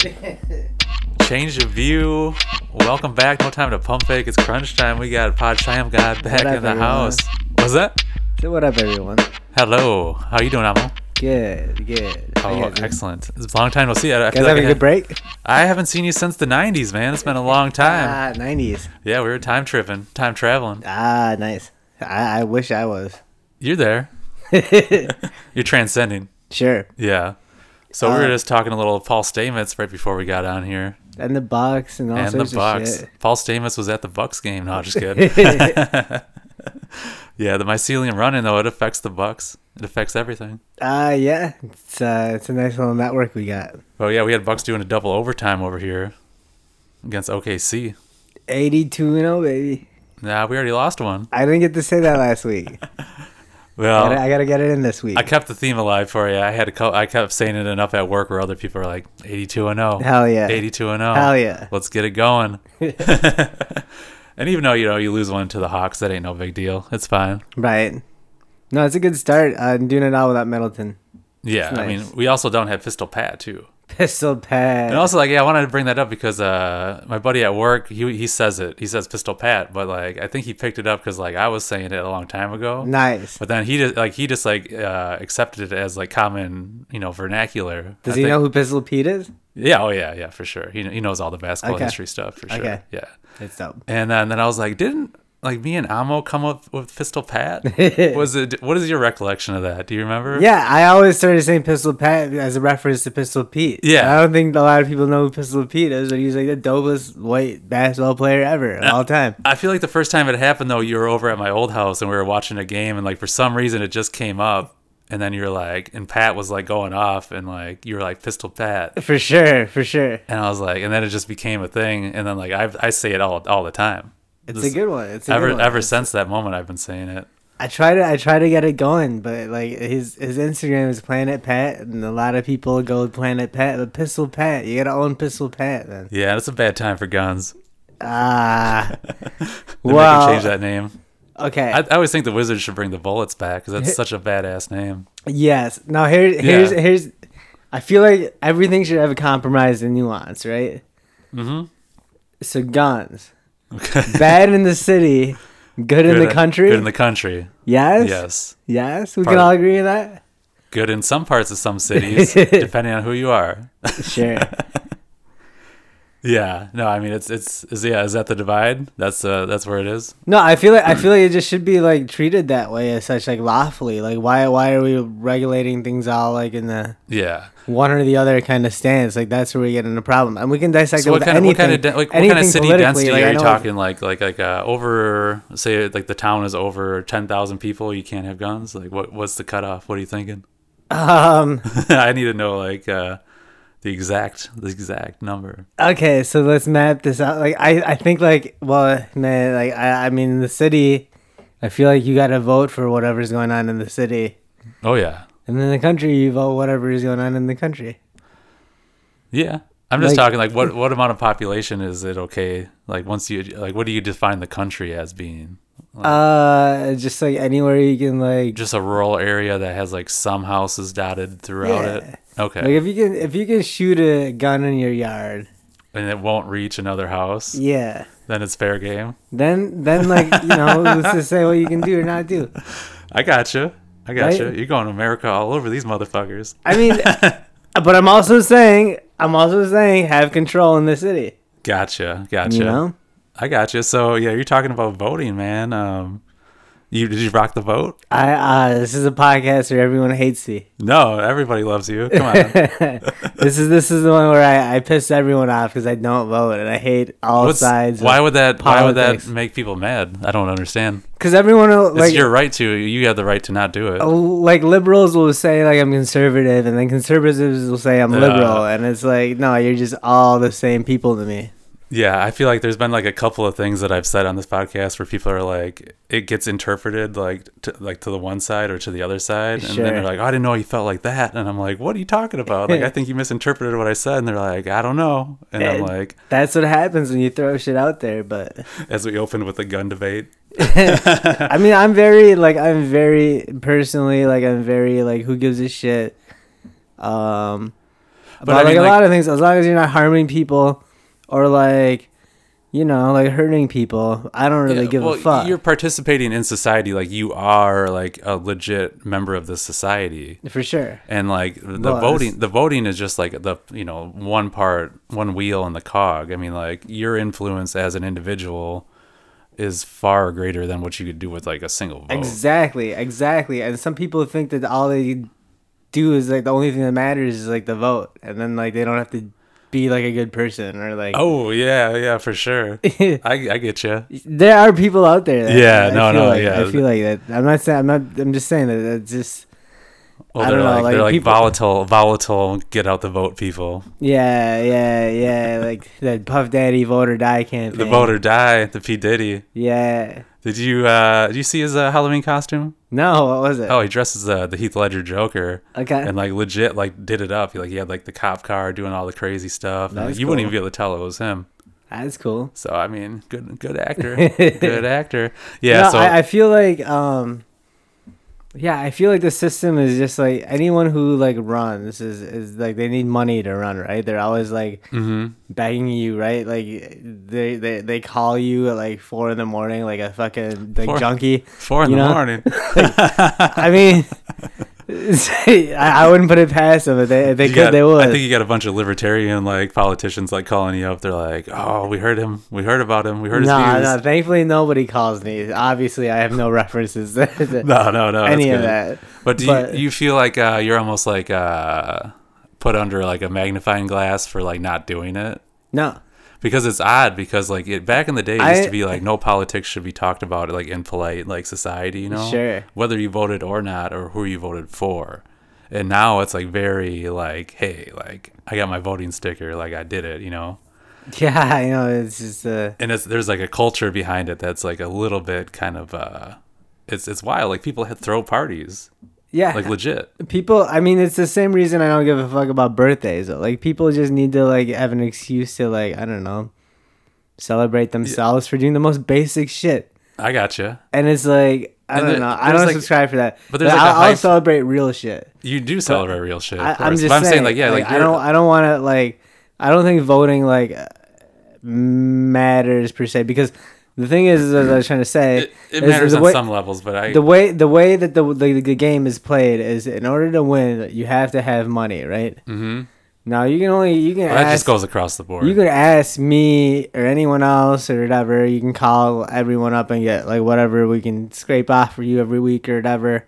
Change of view. Welcome back. No time to pump fake. It's crunch time. We got Pod Shammgod back up, in the everyone? house. What's that? So what up, everyone? Hello. How you doing, Amo? Good, good. How Oh, excellent. It's a long time no see. I, I Guys like having I, a good break? I haven't seen you since the '90s, man. It's been a long time. Ah, 90s. yeah, we were time tripping, time traveling. Ah, nice. I, I wish I was. You're there. You're transcending. sure. Yeah. So we were Uh, just talking a little Paul Stamets right before we got on here, And the Bucks and all and the sorts Bucks. of shit. Paul Stamets was at the Bucks game. No, just kidding. yeah, the mycelium running though it affects the Bucks. It affects everything. Ah, yeah. It's uh, it's a nice little network we got. Oh yeah, we had Bucks doing a double overtime over here against OKC. 82 and 0, baby. Nah, we already lost one. I didn't get to say that last week. I, Well, gotta, I gotta get it in this week. I kept the theme alive for you. I had a co- I kept saying it enough at work where other people are like 82 and 0. Hell yeah. 82 and 0. Hell yeah. Let's get it going. and even though you know you lose one to the Hawks, that ain't no big deal. It's fine. Right. No, it's a good start. Uh, doing it all without Middleton. Yeah, It's I mean, we also don't have Pistol Pat too. Pistol Pat. And also, like, yeah, I wanted to bring that up because uh, my buddy at work, he he says it. He says Pistol Pat, but like, I think he picked it up because like I was saying it a long time ago. nice. But then he just like he just like uh, accepted it as like common, you know, vernacular. Does I he think- know who Pistol Pete is? Yeah, oh yeah, yeah, for sure. He he knows all the basketball Okay. history stuff for sure. Okay. Yeah. It's dope. And then, then I was like, didn't like me and Amo come up with Pistol Pat? was it? What is your recollection of that? Do you remember? Yeah, I always started saying Pistol Pat as a reference to Pistol Pete. Yeah. I don't think a lot of people know who Pistol Pete is, but he's like the dopest white basketball player ever of all time. I feel like the first time it happened though, you were over at my old house and we were watching a game, and like for some reason it just came up, and then you're like, and Pat was like going off, and like you were like Pistol Pat, For sure, for sure. and I was like, and then it just became a thing, and then like I I say it all all the time. It's a good one. It's a ever good one. ever since that moment, I've been saying it. I try to I try to get it going, but like his his Instagram is Planet Pat, and a lot of people go with Planet Pat, but Pistol Pat, you gotta own Pistol Pat, man. Yeah, it's a bad time for guns. Ah, They well, change that name. okay. I, I always think the Wizards should bring the Bullets back because that's such a badass name. Yes. Now here, here's Yeah. here's. I feel like everything should have a compromise and nuance, right? Mm-hmm. So guns, Okay. bad in the city, good, in the country. Good in the country. yes. Yes. Yes. We Part- can all agree on that. Good in some parts of some cities, depending on who you are. Sure. Yeah. No, I mean it's it's is yeah, is that the divide? That's uh that's where it is. no, I feel like I feel like it just should be like treated that way as such, like lawfully. Like why why are we regulating things all like in the Yeah. One or the other kind of stance? Like that's where we get into a problem, and we can dissect So it what with kind of anything. what kind of de- like what kind of city density like, are you talking? Like like like uh over say like the town is over ten thousand people, you can't have guns. Like what what's the cutoff? What are you thinking? Um. I need to know like uh the exact the exact number. Okay, so let's map this out. Like I, I think like well, man, like I, I mean the city. I feel like you got to vote for whatever's going on in the city, Oh yeah. And in the country you vote whatever is going on in the country. Yeah. I'm just Like- talking like what what amount of population is it okay? Like once you like what do you define the country as being? Like, Uh, just like anywhere you can like. Just a rural area that has like some houses dotted throughout Yeah. it. Okay. Like if you can, if you can shoot a gun in your yard, and it won't reach another house, yeah, then it's fair game. then then like you know who's to say what you can do or not do? I got you. I got Right? you. You're going to America all over these motherfuckers. I mean, but I'm also saying, I'm also saying, have control in the city. Gotcha. Gotcha. You know. I got you. So yeah, you're talking about voting, man. Um, you did you rock the vote? I uh this is a podcast where everyone hates me. No, everybody loves you. Come on. this is this is the one where I, I piss everyone off because I don't vote and I hate all What's- sides. why would that? Why would that make people mad? I don't understand. Because everyone will, like it's your right to. You have the right to not do it. like liberals will say like I'm conservative and then conservatives will say I'm Uh. liberal and it's like no you're just all the same people to me. Yeah, I feel like there's been like a couple of things that I've said on this podcast where people are like, it gets interpreted like to, like to the one side or to the other side, and Sure. then they're like, oh, I didn't know you felt like that, and I'm like, what are you talking about? Like, I think you misinterpreted what I said, and they're like, I don't know, and I'm like, That's what happens when you throw shit out there. But as we opened with the gun debate, I mean, I'm very like I'm very personally like I'm very like who gives a shit. Um, But, I like mean, a lot of things, as long as you're not harming people or like, you know, like hurting people, I don't really Yeah, give well, a fuck. You're participating in society, like you are like a legit member of the society. For sure. and like the voting the voting is just like the you know one part one wheel in the cog i mean like your influence as an individual is far greater than what you could do with like a single vote Exactly, exactly. And some people think that all they do is like the only thing that matters is like the vote, and then like they don't have to be like a good person or like. oh yeah yeah for sure i, I get you there are people out there. That, Yeah, I no, feel no, like, yeah. I feel like that. I'm not saying. I'm not. I'm just saying that. That's just. well I they're don't know, like, like, they're like people- volatile volatile get out the vote people Yeah, yeah, yeah. like that Puff Daddy vote or die campaign. the vote or die the p diddy Yeah. Did you uh did you see his uh, halloween costume No, what was it? oh he dresses uh, the heath ledger joker okay. and like legit like did it up. He like he had like the cop car doing all the crazy stuff. and, like, you wouldn't even be able to tell it was him. That's cool. So I mean, good good actor, good actor. Yeah. No, so I, I feel like um yeah, I feel like the system is just like anyone who like runs is is like they need money to run, right? They're always like mhm. begging you, right? Like they they, they call you at like four in the morning, like a fucking like Four- junkie. four in the know? morning. I mean, I, wouldn't put it past them. If they if they You could, got- they would. I think you got a bunch of libertarian like politicians like calling you up. They're like, "Oh, we heard him. We heard about him. We heard his no, views." no. Thankfully, nobody calls me. Obviously, I have no references No, no, no. any of that. But do But- you, you feel like uh, you're almost like uh, put under like a magnifying glass for like not doing it? No. Because it's odd because like it, back in the day it used I- to be like no politics should be talked about like in polite like society you know Sure. whether you voted or not or who you voted for and now it's like very like hey like i got my voting sticker like i did it you know Yeah, I know. It's just uh, and it's there's like a culture behind it that's like a little bit kind of uh it's it's wild like people had throw parties yeah. like legit people. I mean, it's the same reason I don't give a fuck about birthdays. Like people just need to like have an excuse to like I don't know, celebrate themselves for doing the most basic shit. i gotcha And it's like I And don't there- know. I don't like- subscribe for that. but there's, like, a I'll, I'll celebrate real shit. you do celebrate real shit I. I'm just but i'm saying, saying like yeah like, I don't I don't want to like I don't think voting like matters per se because the thing is, as I was trying to say, it, it matters on way- some levels but i the way the way that the, the the game is played is in order to win you have to have money right? Mm-hmm. now you can only you can Well, that just goes across the board. you can ask me or anyone else or whatever. You can call everyone up and get like whatever we can scrape off for you every week or whatever.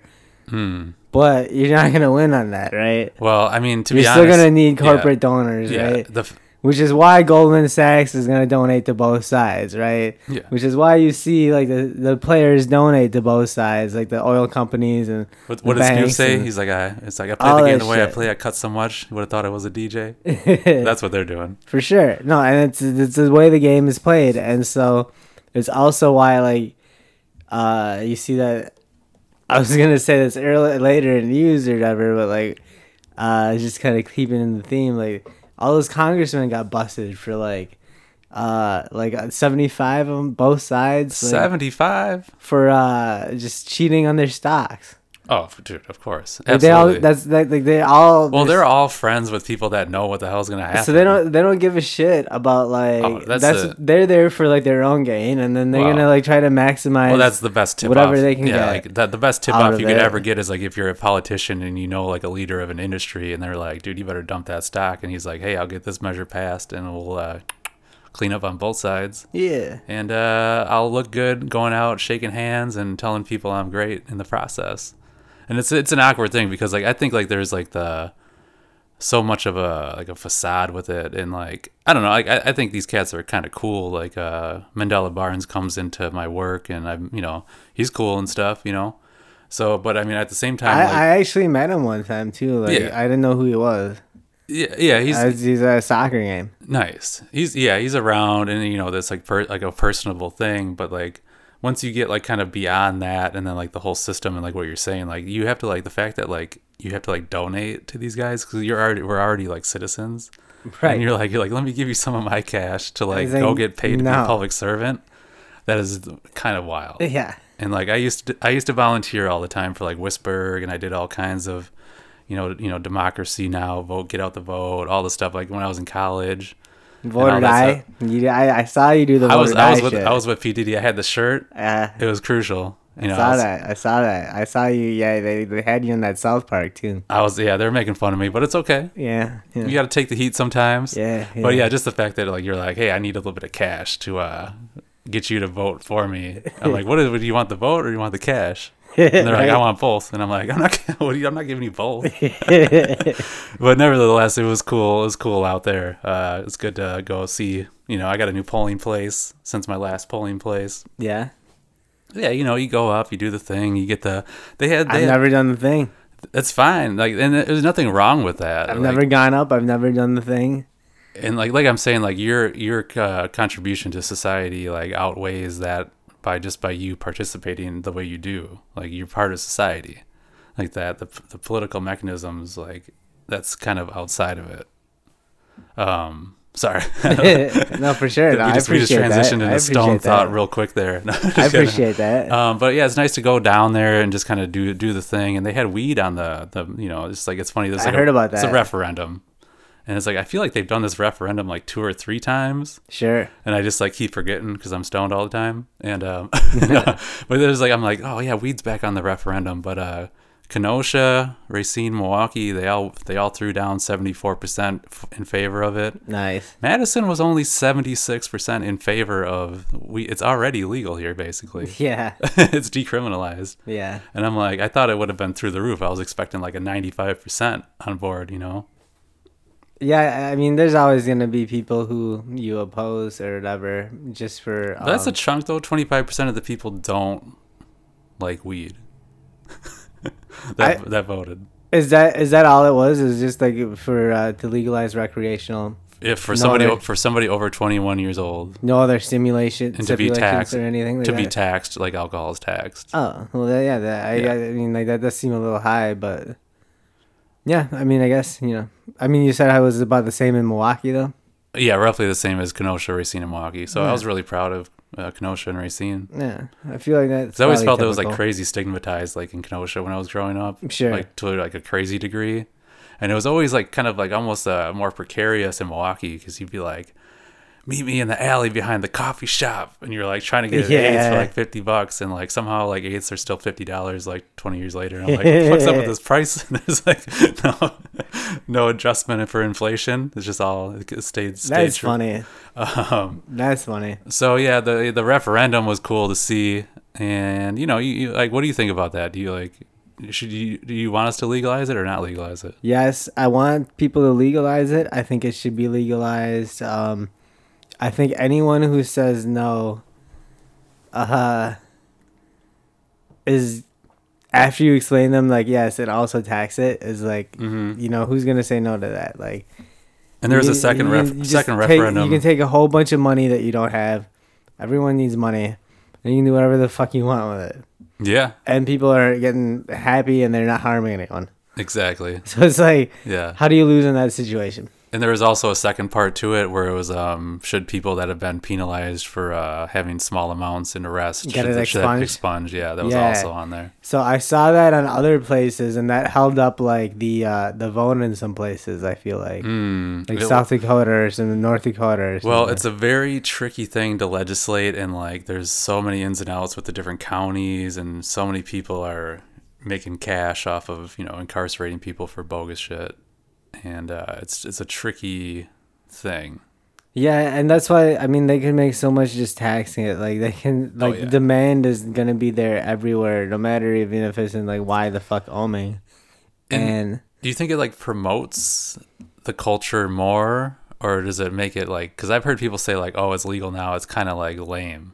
Hmm. but you're not gonna win on that right? Well, I mean, to you're be still gonna need yeah, corporate donors Yeah, right? the which is why Goldman Sachs is gonna donate to both sides, right? Yeah. Which is why you see like the, the players donate to both sides, like the oil companies and what, what does Snoop say? He's like, I, it's like I played the game the way I shit. play. I cut so much, you would have thought I was a DJ. That's what they're doing. for sure. No, and it's it's the way the game is played, and so it's also why like uh you see that. I was gonna say this earlier later in news or whatever, but like uh just kind of keeping in the theme, like all those congressmen got busted for like uh like 75 on both sides like, Seventy-five. for uh just cheating on their stocks Oh, dude, of course, Like, they all absolutely. that's like, like they all well, they're all friends with people that know what the hell's gonna happen. so they don't they don't give a shit about like Oh, that's, that's a- they're there for like their own gain and then they're gonna like try to maximize Well, that's the best tip whatever off. they can yeah, get like that. The best tip off of you could ever get is like if you're a politician and you know like a leader of an industry, and they're like, "Dude, you better dump that stock," and he's like, "Hey, I'll get this measure passed, and we'll uh, clean up on both sides." yeah and uh, I'll look good going out, shaking hands, and telling people I'm great in the process. And it's it's an awkward thing because like I think like there's like the so much of a like a facade with it, and like I don't know, like I, I think these cats are kind of cool. Like uh, Mandela Barnes comes into my work, and I'm you know he's cool and stuff, you know. So, but I mean at the same time, I, like, I actually met him one time too like Yeah. I didn't know who he was yeah, yeah, he's was- he's at a soccer game Nice. He's yeah, he's around, and you know that's like per, like a personable thing. But like once you get like kind of beyond that, and then like the whole system and like what you're saying, like you have to like the fact that like you have to like donate to these guys because you're already we're already like citizens, right and you're like you're like let me give you some of my cash to like go get paid to be a public servant. That is kind of wild. yeah And like I used to I used to volunteer all the time for like WISPIRG and I did all kinds of you know, you know, democracy now, vote, get out the vote, all the stuff. Like when I was in college, Vote all or. You, I, I saw you do the I was I was with shit. I was with P Diddy. I had the shirt. Uh, It was crucial. You know, I saw I was, that. I saw that. I saw you. Yeah, they, they had you in that South Park too. I was yeah, they were making fun of me, but it's okay. Yeah. Yeah. You got to take the heat sometimes. yeah, But yeah, just the fact that like you're like, hey, I need a little bit of cash to uh get you to vote for me. I'm like, what is? Do you want the vote or do you want the cash? And they're like, I want both. And I'm like, I'm not. You, I'm not giving you both. but nevertheless, it was cool. It was cool out there. Uh, it's good to go see. You know, I got a new polling place since my last polling place. yeah. Yeah, you know, you go up, you do the thing, you get the. They had. They I've had never done the thing. That's fine. Like, and there's nothing wrong with that. I've Like, never gone up. I've never done the thing. and like like I'm saying, like your your uh, contribution to society like outweighs that by just by you participating the way you do. Like you're part of society, like that. The the political mechanisms like that's kind of outside of it. Um, sorry. no, for sure. No, we I just we just that. transitioned I into stone appreciate thought real quick there. No, I kidding. appreciate that. Um, but yeah, it's nice to go down there and just kind of do do the thing. And they had weed on the the you know it's like it's funny. There's I heard a, about It's a referendum, and it's like I feel like they've done this referendum like two or three times, Sure. and I just like keep forgetting because I'm stoned all the time. And um, but there's like I'm like oh yeah, weed's back on the referendum, but uh. Kenosha, Racine, Milwaukee, they all they all threw down 74% f- in favor of it. Nice. Madison was only 76% in favor of we it's already legal here basically. Yeah. it's decriminalized. Yeah. And I'm like, I thought it would have been through the roof. I was expecting like a 95% on board, you know? Yeah, I mean, there's always gonna be people who you oppose or whatever, just for. But that's a um, chunk though. 25% of the people don't like weed. that, I- that voted. is that is that all it was? Is just like for uh, to legalize recreational, If for No, somebody they're- for somebody over 21 years old no other stimulation, and to be taxed or anything like to be taxed like alcohol is taxed. Oh well, yeah. That, I, Yeah. I mean, like that does seem a little high, but yeah. I mean, I guess you know. I mean, you said I was about the same in Milwaukee though. Yeah, roughly the same as Kenosha, Racine, and Milwaukee. So I was really proud of uh, Kenosha and Racine. Yeah, I feel like that. I always felt it was like crazy stigmatized, like in Kenosha when I was growing up. Sure. Like to like a crazy degree, and it was always like kind of like almost uh, more precarious in Milwaukee because you'd be like, "Meet me in the alley behind the coffee shop," and you're like trying to get eighth for like fifty bucks, and like somehow like eighths are still fifty dollars like twenty years later. And I'm like, "What's up with this price?" And there's like no no adjustment for inflation. It's just all it stayed. stayed That's true. funny. Um, That's funny. so yeah, the the referendum was cool to see, and you know, you, you like, what do you think about that? Do you like, should you do you want us to legalize it or not legalize it? Yes, I want people to legalize it. I think it should be legalized. Um, I think anyone who says no, uh, is after you explain them like yes, and also tax it is like Mm-hmm. you know who's gonna say no to that like. And there's you- a second you ref, you second take- referendum. You can take a whole bunch of money that you don't have. Everyone needs money, and you can do whatever the fuck you want with it. yeah, And people are getting happy, and they're not harming anyone. exactly. So it's like, Yeah, how do you lose in that situation? And there was also a second part to it where it was um should people that have been penalized for uh having small amounts in arrest Get should, it they- should that expunged? expunged? Yeah, that was Yeah. also on there. So I saw that on other places, and that held up like the uh, the vote in some places. I feel like Mm. like It- South Dakota or some North Dakota. Or Well, it's a very tricky thing to legislate, and like there's so many ins and outs with the different counties, and so many people are making cash off of you know incarcerating people for bogus shit, and uh, it's it's a tricky thing. yeah, and that's why I mean they can make so much just taxing it. Like they can like Oh, yeah. demand is gonna be there everywhere, no matter even if it's in like why the fuck oming. And- And, Do you think it like promotes the culture more, or does it make it like? Because I've heard people say like, "Oh, it's legal now." It's kind of like lame,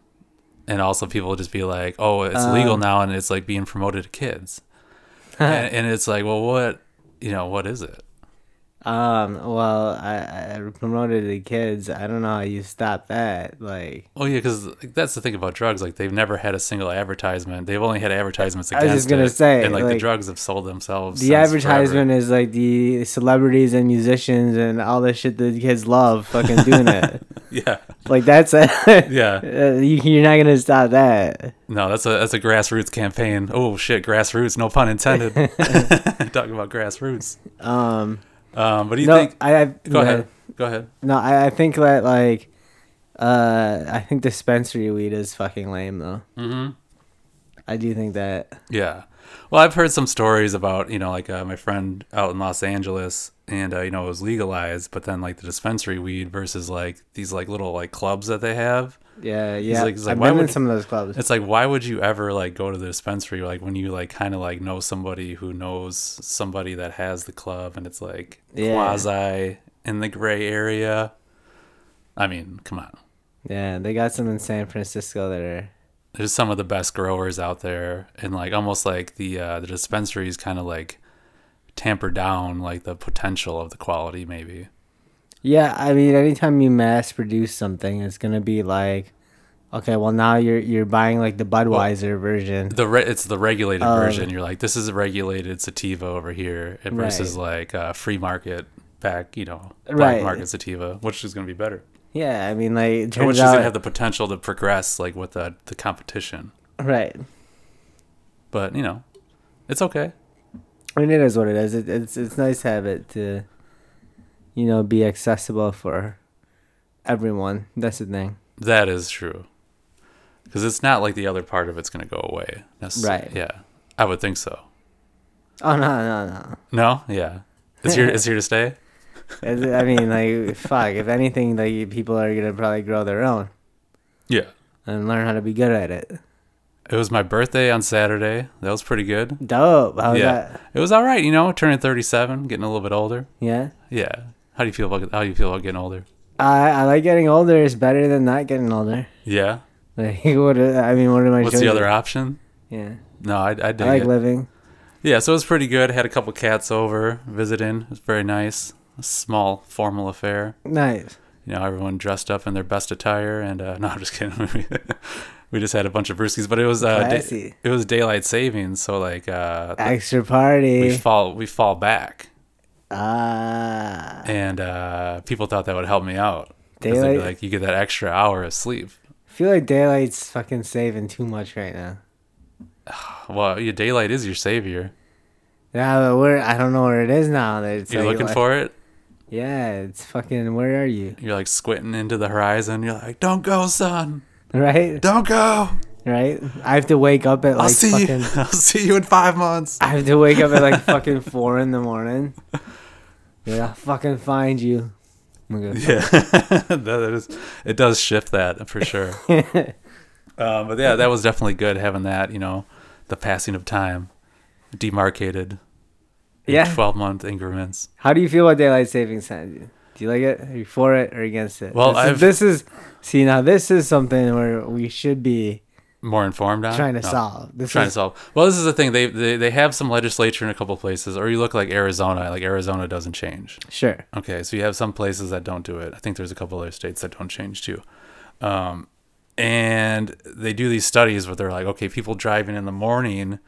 and also people just be like, "Oh, it's legal Um, now," and it's like being promoted to kids, and, and it's like, well, what, you know, what is it? Um, well, I, I promoted the kids. I don't know how you stop that. Like, Oh yeah, because that's the thing about drugs. Like they've never had a single advertisement. They've only had advertisements I was just gonna it, say, and like, the drugs have sold themselves. the advertisement is like the celebrities and musicians and all the shit the kids love fucking doing it. Yeah, Like that's it. yeah. Uh, you, you're not gonna stop that. No, that's a that's a grassroots campaign. Oh shit, grassroots. No pun intended. Talking about grassroots. Um, Um, but do you no, think? I, I Go ahead. Go ahead. No, I, I think that like, uh, I think dispensary weed is fucking lame though. hmm I do think that. Yeah. Well, I've heard some stories about you know like uh, my friend out in Los Angeles, and uh, you know it was legalized, but then like the dispensary weed versus like these like little like clubs that they have. Yeah, yeah. like- he's like, I've why been in some of those clubs. It's like why would you ever like go to the dispensary like when you like kind of like know somebody who knows somebody that has the club and it's like Yeah. quasi in the gray area. I mean, come on. Yeah, they got some in San Francisco that are. There's some of the best growers out there and like almost like the uh the dispensaries kind of like tamper down like the potential of the quality maybe. Yeah, I mean, anytime you mass produce something, it's gonna be like, okay, well now you're you're buying like the Budweiser version. The re- it's the regulated Um, version. You're like this is a regulated sativa over here versus like uh, free market back, you know, black Right. market sativa, which is going to be better. Yeah, I mean, like Which is gonna have the potential to progress like with the the competition. right. But you know, it's okay. I mean, it is what it is. It, it's it's nice to have it to, you know, be accessible for everyone. That's the thing. That is true. Because it's not like the other part of it's gonna go away. Right. Yeah, I would think so. Oh no, no, no. No. Yeah. It's here. it's here to stay. I mean, like, fuck. If anything, like, people are gonna probably grow their own Yeah. and learn how to be good at it. It was my birthday on Saturday. That was pretty good. Dope. How's yeah. that? It was all right. You know, turning thirty-seven, getting a little bit older. Yeah. Yeah. How do you feel about how do you feel about getting older? I I like getting older. It's better than not getting older. Yeah. Like, what? I mean, what am I? What's the other option? Yeah. No, I I dig I like it. living. Yeah, so it was pretty good. Had a couple cats over visiting. It was very nice. A small formal affair. Nice. You know, everyone dressed up in their best attire, and uh, no, I'm just kidding. we just had a bunch of brewskis, but it was uh, da- it was daylight savings, so like uh, Extra party. we fall we fall back, Ah. and uh, people thought that would help me out. 'Cause they'd be Daylight. like, you get that extra hour of sleep. I feel like daylight's fucking saving too much right now. Well, your daylight is your savior. Yeah, but where I don't know where it is now. It's You're like, looking like- for it. Yeah, it's fucking. Where are you? You're like squinting into the horizon. You're like, "Don't go, son. Right, Don't go. right. I have to wake up at I'll like see fucking. you. I'll see you in five months." I have to wake up at like fucking four in the morning. Yeah, I'll fucking find you. Yeah, that is. It does shift that for sure. um, but yeah, that was definitely good having that. You know, the passing of time, demarcated. Yeah. Twelve month increments. How do you feel about daylight savings time? Do you like it? Are you for it or against it? Well, this I've- this is see now. This is something where we should be More informed on. trying to No, solve. This Trying to is, solve. Well, this is the thing. They, they they have some legislature in a couple places, or you look like Arizona. Like Arizona doesn't change. sure. Okay, so you have some places that don't do it. I think there's a couple other states that don't change too. Um, and they do these studies where they're like, okay, people driving in the morning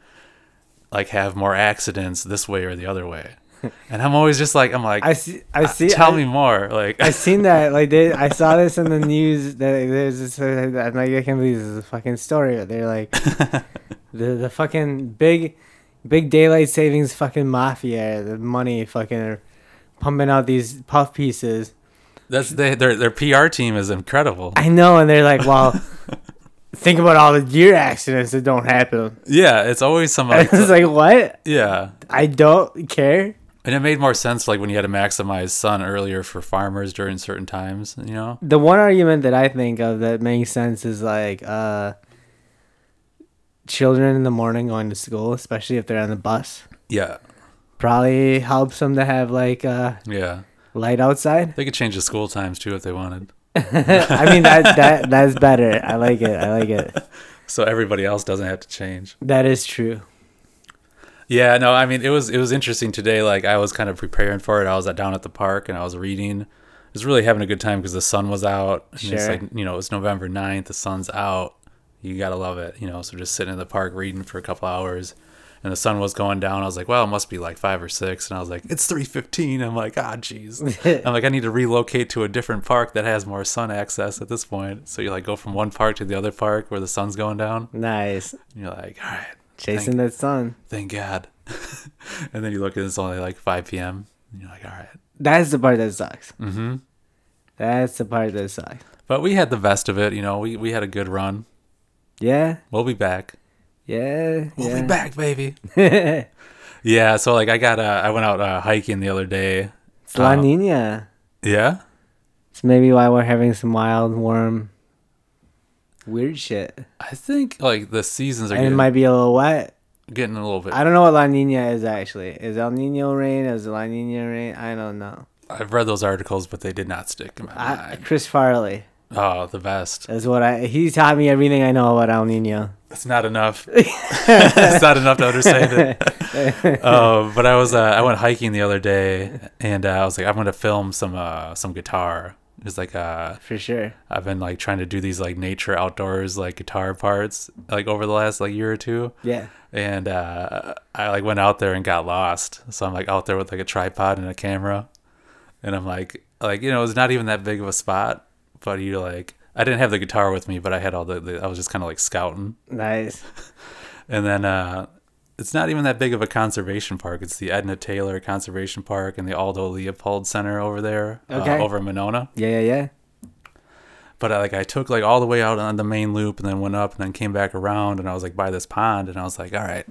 like have more accidents this way or the other way. And I'm always just like, I'm like, I see. I see. tell I, me more. Like, I seen that. Like they, I saw this in the news. That there's this. Uh, I'm like, I can't believe this is a fucking story. They're like, the the fucking big, big daylight savings fucking mafia. The money fucking are pumping out these puff pieces. that's they, their their PR team is incredible. I know, and they're like, well, think about all the deer accidents that don't happen. Yeah, it's always some like, it's like what? yeah. I don't care. And it made more sense like when you had to maximize sun earlier for farmers during certain times, you know? The one argument that I think of that makes sense is like uh children in the morning going to school, especially if they're on the bus. Yeah. Probably helps them to have like uh Yeah. light outside. They could change the school times too if they wanted. I mean that that that's better. I like it. I like it. So everybody else doesn't have to change. That is true. Yeah, no, I mean it was it was interesting today. Like I was kind of preparing for it. I was at, down at the park and I was reading. I was really having a good time because the sun was out. And It's like you know it's November 9th. The sun's out. You gotta love it. You know, so just sitting in the park reading for a couple hours, and the sun was going down. I was like, well, it must be like five or six, and I was like, it's three fifteen. I'm like, ah, jeez. I'm like, I need to relocate to a different park that has more sun access at this point. So you like go from one park to the other park where the sun's going down. Nice. And you're like, all right, Chasing that sun. thank God. and then you look and it's only like 5 p.m. And you're like, all right. That's the part that sucks. Mm-hmm. That's the part that sucks. But we had the best of it. You know, we, we had a good run. Yeah. We'll be back. Yeah. We'll yeah. be back, baby. Yeah. So like I got uh, I went out uh, hiking the other day. It's La Um, Nina. Yeah. It's maybe why we're having some wild, warm, weird shit. I think like the seasons are And it getting, might be a little wet. getting a little bit. I don't know what La Nina is actually. Is El Nino rain? Is La Nina rain? I don't know. I've read those articles, but they did not stick in my I, mind. Chris Farley Oh, the best. is what I. He taught me everything I know about El Nino. It's not enough. it's not enough to understand it. uh, but I was uh, I went hiking the other day, and uh, I was like, I'm gonna film some uh, some guitar. It's like uh, For sure. I've been like trying to do these like nature outdoors like guitar parts like over the last like year or two, Yeah. and uh, I like went out there and got lost. So I'm like out there with like a tripod and a camera, and I'm like like you know it's not even that big of a spot, but you like I didn't have the guitar with me, but I had all the, the I was just kind of like scouting. Nice. And then uh, it's not even that big of a conservation park. It's the Edna Taylor Conservation Park and the Aldo Leopold Center over there, Okay. uh, over in Monona. Yeah, yeah, yeah. But I, like I took like all the way out on the main loop and then went up and then came back around and I was like by this pond and I was like, all right,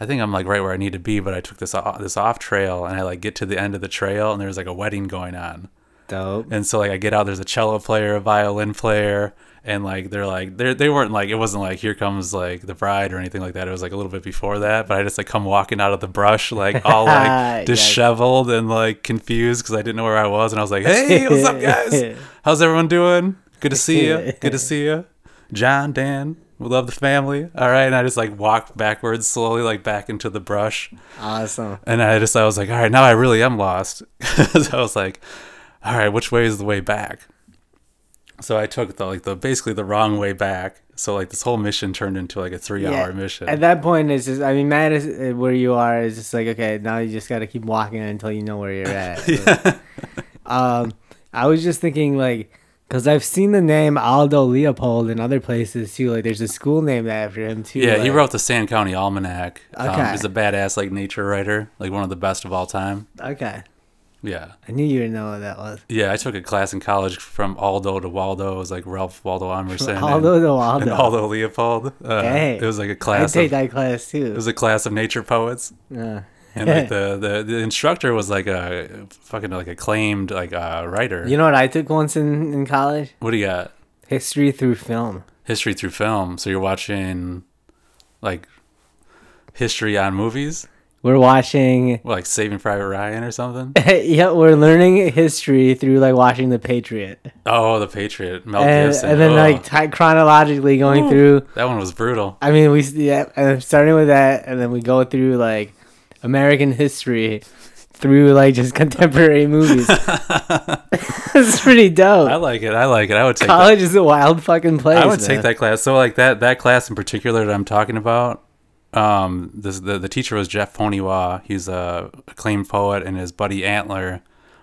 I think I'm like right where I need to be. But I took this off, this off trail and I like get to the end of the trail and there's like a wedding going on. Dope. And so like I get out, there's a cello player, a violin player, and like they're like they they weren't like it wasn't like here comes like the bride or anything like that. It was like a little bit before that, but I just like come walking out of the brush like all like disheveled and like confused because I didn't know where I was, and I was like, hey, what's up, guys? How's everyone doing? Good to see you. Good to see you, John, Dan. We love the family. All right, and I just like walked backwards slowly, like back into the brush. Awesome. And I just I was like, all right, now I really am lost. so I was like, all right, which way is the way back? So I took the like the basically the wrong way back. So like this whole mission turned into like a three hour mission. At that point, it's just, I mean, man, is, uh, where you are is just like, okay, now you just got to keep walking until you know where you're at. um, I was just thinking, like, because I've seen the name Aldo Leopold in other places too. Like, there's a school named after him too. yeah, he wrote the Sand County Almanac. Um, Okay. he's a badass like nature writer, like one of the best of all time. Okay. Yeah. I knew you would know what that was. Yeah, I took a class in college from Aldo to Waldo. It was like Ralph Waldo Emerson Aldo and, to Aldo. and Aldo Leopold. Uh, Hey, it was like a I'd class. take Of, that class too. it was a class of nature poets. Uh, and like the, the the instructor was like a fucking like acclaimed like uh, writer. you know what I took once in, in college? what do you got? History through film. History through film. So you're watching like history on movies, We're watching. like Saving Private Ryan or something. yeah, we're learning history through like watching The Patriot. Oh, The Patriot, Mel and, Gibson. and then Oh, like ti chronologically going through. that one was brutal. I mean, we yeah, and starting with that, and then we go through like American history through like just contemporary movies. it's pretty dope. I like it. I like it. I would take. That. College is a wild fucking place. I would man. take that class. So like that that class in particular that I'm talking about. Um, this the the teacher was Jeff Poniewaz. He's a acclaimed poet, and his buddy Antler,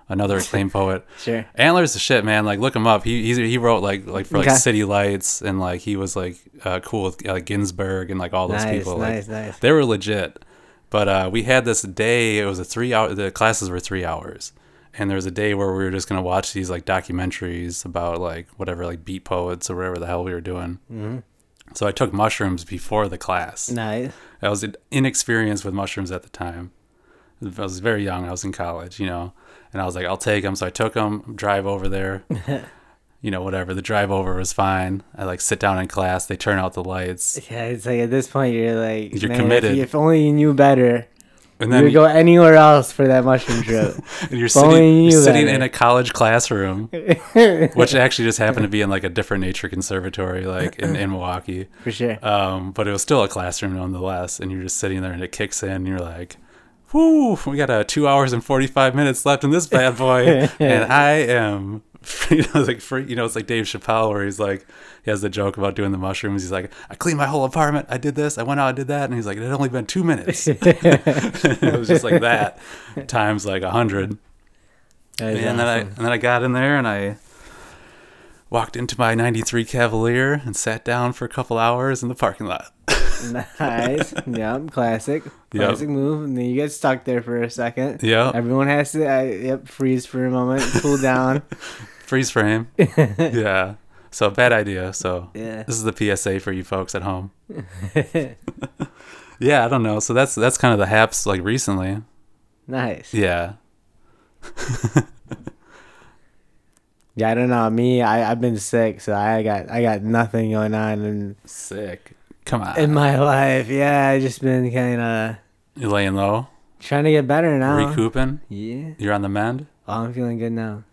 another acclaimed poet. Sure. Antler's the shit, man. Like, look him up. He he's, he wrote like like for like Okay. City Lights, and like he was like uh, cool with like Ginsberg and like all those Nice, people. nice, like, nice. They were legit. But uh, we had this day. It was a three hour. The classes were three hours, and there was a day where we were just gonna watch these like documentaries about like whatever like beat poets or whatever the hell we were doing. Mm-hmm. So I took mushrooms before the class. Nice. I was inexperienced with mushrooms at the time. I was very young. I was in college, you know, and I was like, I'll take them. So I took them, drive over there, you know, whatever. The drive over was fine. I like sit down in class. They turn out the lights. Yeah, it's like at this point you're like You're man, committed. you- If, only you knew better. And you then would go anywhere else for that mushroom trip. and you're sitting, you you're sitting in a college classroom, which actually just happened to be in like a different nature conservatory, like in, in Milwaukee. for sure. Um, but it was still a classroom nonetheless. And you're just sitting there and it kicks in and you're like, whoo, we got uh, two hours and 45 minutes left in this bad boy. and I am, you know, like, free, you know, it's like Dave Chappelle where he's like, he has the joke about doing the mushrooms. He's like, I cleaned my whole apartment. I did this. I went out, I did that. And he's like, it had only been two minutes. it was just like that times like a hundred. And then I and then I got in there and I walked into my '93 Cavalier and sat down for a couple hours in the parking lot. Nice. Yep, classic. Classic move. And then you get stuck there for a second. Yeah. Everyone has to, uh, yep, freeze for a moment, cool down. freeze frame. yeah, so bad idea. So Yeah. this is the PSA for you folks at home. Yeah, I don't know. So that's that's kind of the haps like recently. nice. Yeah, Yeah, I don't know. Me, I, I've been sick, so I got I got nothing going on in, sick. Come on, in my life. Yeah, I just been kind of you laying low, trying to get better now. recouping. Yeah. You're on the mend. Oh, I'm feeling good now.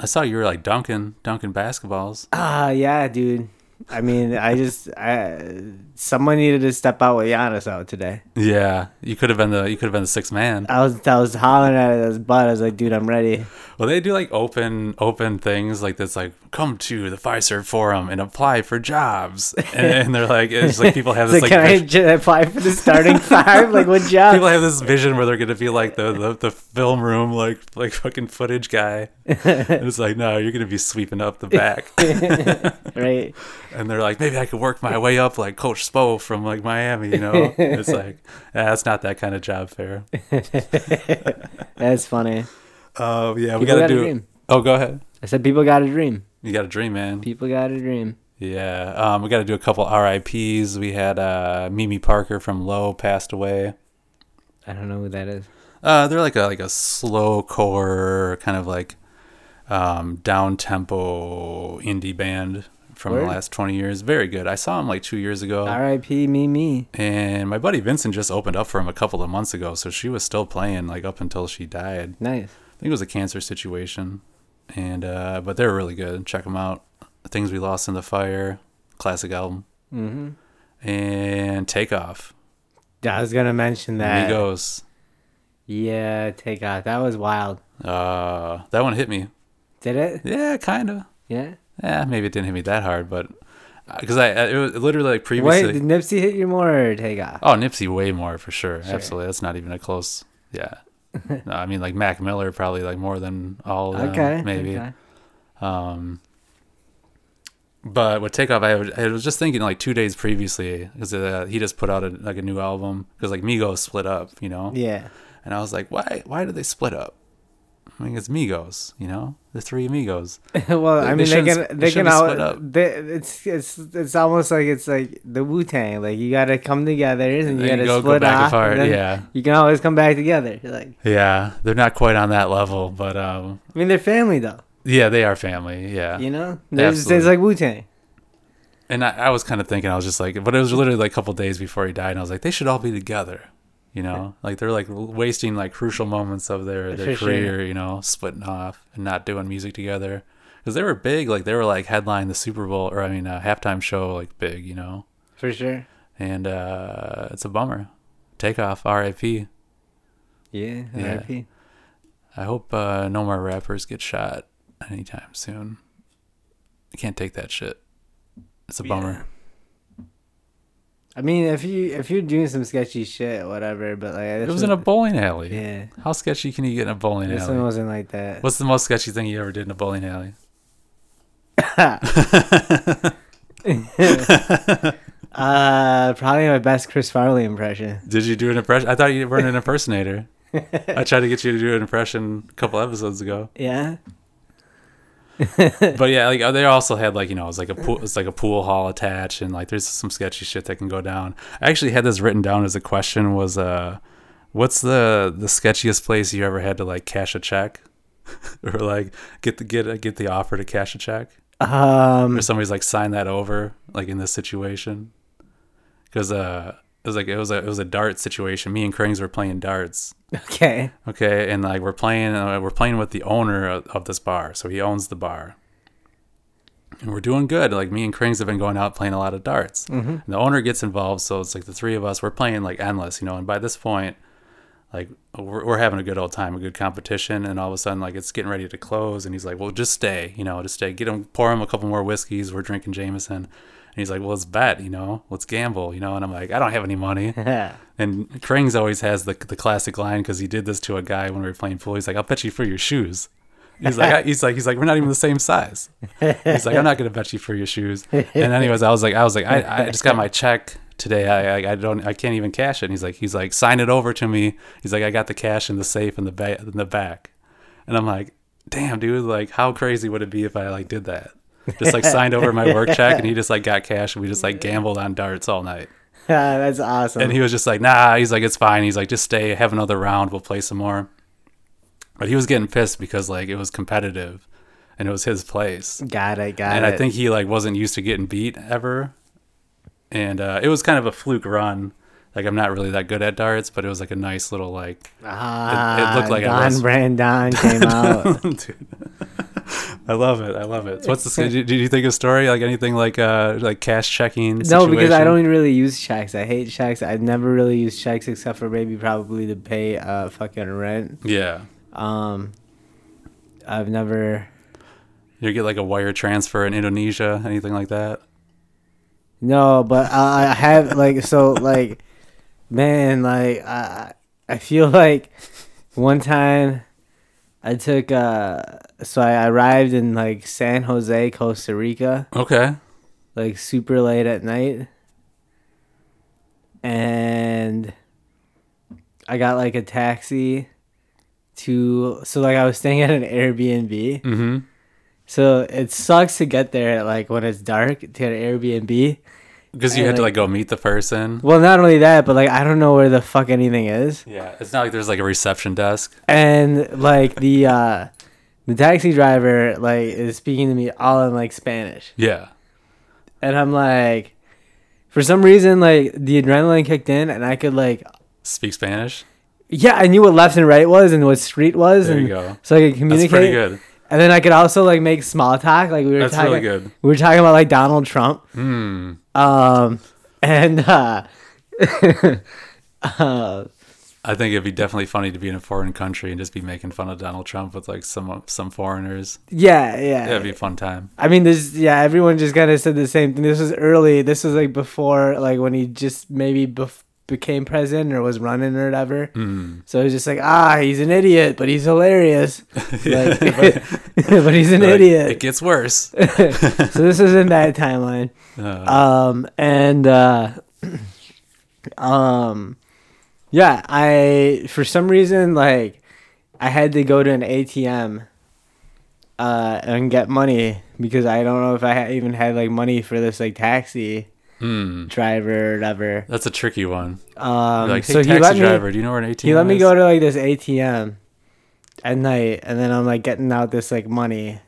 I saw you were like dunking dunking basketballs. Ah, yeah, dude. I mean, I just I someone needed to step out with Giannis out today. Yeah, you could have been the you could have been the sixth man. I was I was hollering at his butt. I was like, dude, I'm ready. Well, they do like open open things like this, like come to the Fiserv forum and apply for jobs, and, and they're like it's like people have this like, like, can I vision, j- apply for the starting five? Like, what job? people have this vision where they're gonna be like the, the the film room like like fucking footage guy, and it's like no, you're gonna be sweeping up the back, right? and they're like maybe I could work my way up like Coach Spo from like Miami, you know? It's like yeah, that's not that kind of job fair. That's funny. Oh yeah, we gotta got do. dream. Oh, go ahead. I said people got a dream. You got a dream, man. People got a dream. Yeah, um, we got to do a couple RIPS. We had uh, Mimi Parker from Low passed away. I don't know who that is. Uh, they're like a like a slow core kind of like um, down tempo indie band from Word? the last twenty years. Very good. I saw him like two years ago, R.I.P. Mimi. and my buddy Vincent just opened up for him a couple of months ago, so she was still playing like up until she died. Nice. I think it was a cancer situation, and uh, but they're really good. Check them out. Things we lost in the fire, classic album, Mm-hmm. and Takeoff. I was gonna mention that. Amigos. Yeah, take out. That was wild. Uh, that one hit me. Did it? Yeah, kind of. Yeah. Yeah, maybe it didn't hit me that hard, but because I, I it was literally like previously. Wait, did Nipsey hit you more or Takeoff? oh, Nipsey way more for sure. Sure. Absolutely, that's not even a close. Yeah. no, I mean like Mac Miller probably like more than all. Of them, okay. maybe. okay. Um, but with Takeoff, I was, I was just thinking like two days previously because uh, he just put out a, like a new album because like Migos split up, you know, Yeah. and I was like, why why did they split up? I mean, it's Migos, you know, the three Amigos. well, I mean, they shouldn't can they they can all they, it's it's it's almost like it's like the Wu Tang. Like you gotta come together and you gotta go- go split back off. apart, yeah. You can always come back together. Like, Yeah, they're not quite on that level, but um, I mean, they're family though. yeah, they are family. Yeah, You know, there's things like Wu Tang. and I, I was kind of thinking, I was just like, but it was literally like a couple days before he died, and I was like, they should all be together. You know, like they're like wasting like crucial moments of their their For sure. career. You know, splitting off and not doing music together because they were big. Like they were like headline the Super Bowl or I mean a halftime show like big. You know, For sure. and uh it's a bummer. Takeoff, R.I.P. Yeah. Yeah. R.I.P. I hope uh, no more rappers get shot anytime soon. I can't take that shit. It's a bummer. I mean, if you if you're doing some sketchy shit, whatever. But like, It was in a bowling alley. yeah. How sketchy can you get in a bowling This one alley? wasn't like that. What's the most sketchy thing you ever did in a bowling alley? uh, probably my best Chris Farley impression. Did you do an impression? I thought you weren't an impersonator. I tried to get you to do an impression a couple episodes ago. Yeah. But yeah, like they also had like you know it's like a pool, it's like a pool hall attached, and like there's some sketchy shit that can go down. I actually had this written down as a question: was uh, what's the the sketchiest place you ever had to like cash a check, or like get the get get the offer to cash a check, Um. or somebody's like sign that over like in this situation? Because uh, it was like it was a it was a dart situation. Me and Krings were playing darts. Okay. Okay, and like we're playing uh, we're playing with the owner of, of this bar, so he owns the bar. And we're doing good. Like me and Krings have been going out playing a lot of darts. Mm-hmm. And the owner gets involved, so it's like the three of us. We're playing like endless, you know. And by this point, like we're, we're having a good old time, a good competition. And all of a sudden, like it's getting ready to close, and he's like, "Well, just stay, you know, just stay. Get him, pour him a couple more whiskeys. We're drinking Jameson." And he's like, "Well, let's bet, you know, let's gamble, you know." And I'm like, "I don't have any money." And Krang's always has the the classic line because he did this to a guy when we were playing pool. He's like, "I'll bet you for your shoes." He's like, he's like, he's like, we're not even the same size. He's like, I'm not gonna bet you for your shoes. And anyways, I was like, I was like, I, I just got my check today. I, I, I don't, I can't even cash it. And he's like, he's like, sign it over to me. He's like, I got the cash in the safe in the back, in the back. And I'm like, damn, dude, like, how crazy would it be if I like did that? Just like signed over my work check, and he just like got cash, and we just like gambled on darts all night. That's awesome. And he was just like, nah. He's like, it's fine. He's like, just stay, have another round. We'll play some more. But he was getting pissed because like it was competitive, and it was his place. got it. Got and it. And I think he like wasn't used to getting beat ever. And uh, it was kind of a fluke run. Like I'm not really that good at darts, but it was like a nice little like. ah, it looked like I Don Brandon came out. I love it. I love it. So what's the? Did you think of story like anything like uh like cash checking? No, because I don't really use checks. I hate checks. I've never really used checks except for maybe probably to pay uh fucking rent. Yeah. Um, I've never. You get like a wire transfer in Indonesia, anything like that? No, but I I have like so like, man, like I I feel like one time I took uh so I arrived in like San Jose, Costa Rica, Okay. like super late at night, and I got like a taxi to so like I was staying at an Airbnb. Mm-hmm. So it sucks to get there like when it's dark to an Airbnb. Because you had to like- like go meet the person. Well, not only that, but like I don't know where the fuck anything is. Yeah, it's not like there's like a reception desk. And like the uh the taxi driver like is speaking to me all in like Spanish. Yeah. And I'm like for some reason like the adrenaline kicked in and I could like Speak Spanish. yeah, I knew what left and right was and what street was There and you go. so I could communicate. That's pretty good. And then I could also like make small talk like we were That's talking really good. we were talking about like Donald Trump. Hmm. Um and uh uh I think it'd be definitely funny to be in a foreign country and just be making fun of Donald Trump with like some some foreigners. yeah, yeah. Yeah, it'd be a fun time. I mean, this yeah, everyone just kind of said the same thing. This was early. This was like before, like when he just maybe bef- became president or was running or whatever. Mm. So it was just like, ah, he's an idiot, but he's hilarious. Yeah, Like, but he's an idiot. It gets worse. so this is in that timeline. Uh, Um, and uh, um, yeah, I for some reason like I had to go to an ATM uh and get money because I don't know if I even had like money for this like taxi hmm. driver whatever. That's a tricky one. Um, like, hey, so he taxi let me driver, do you know where an ATM he let me go to like this ATM at night, and then I'm like getting out this like money.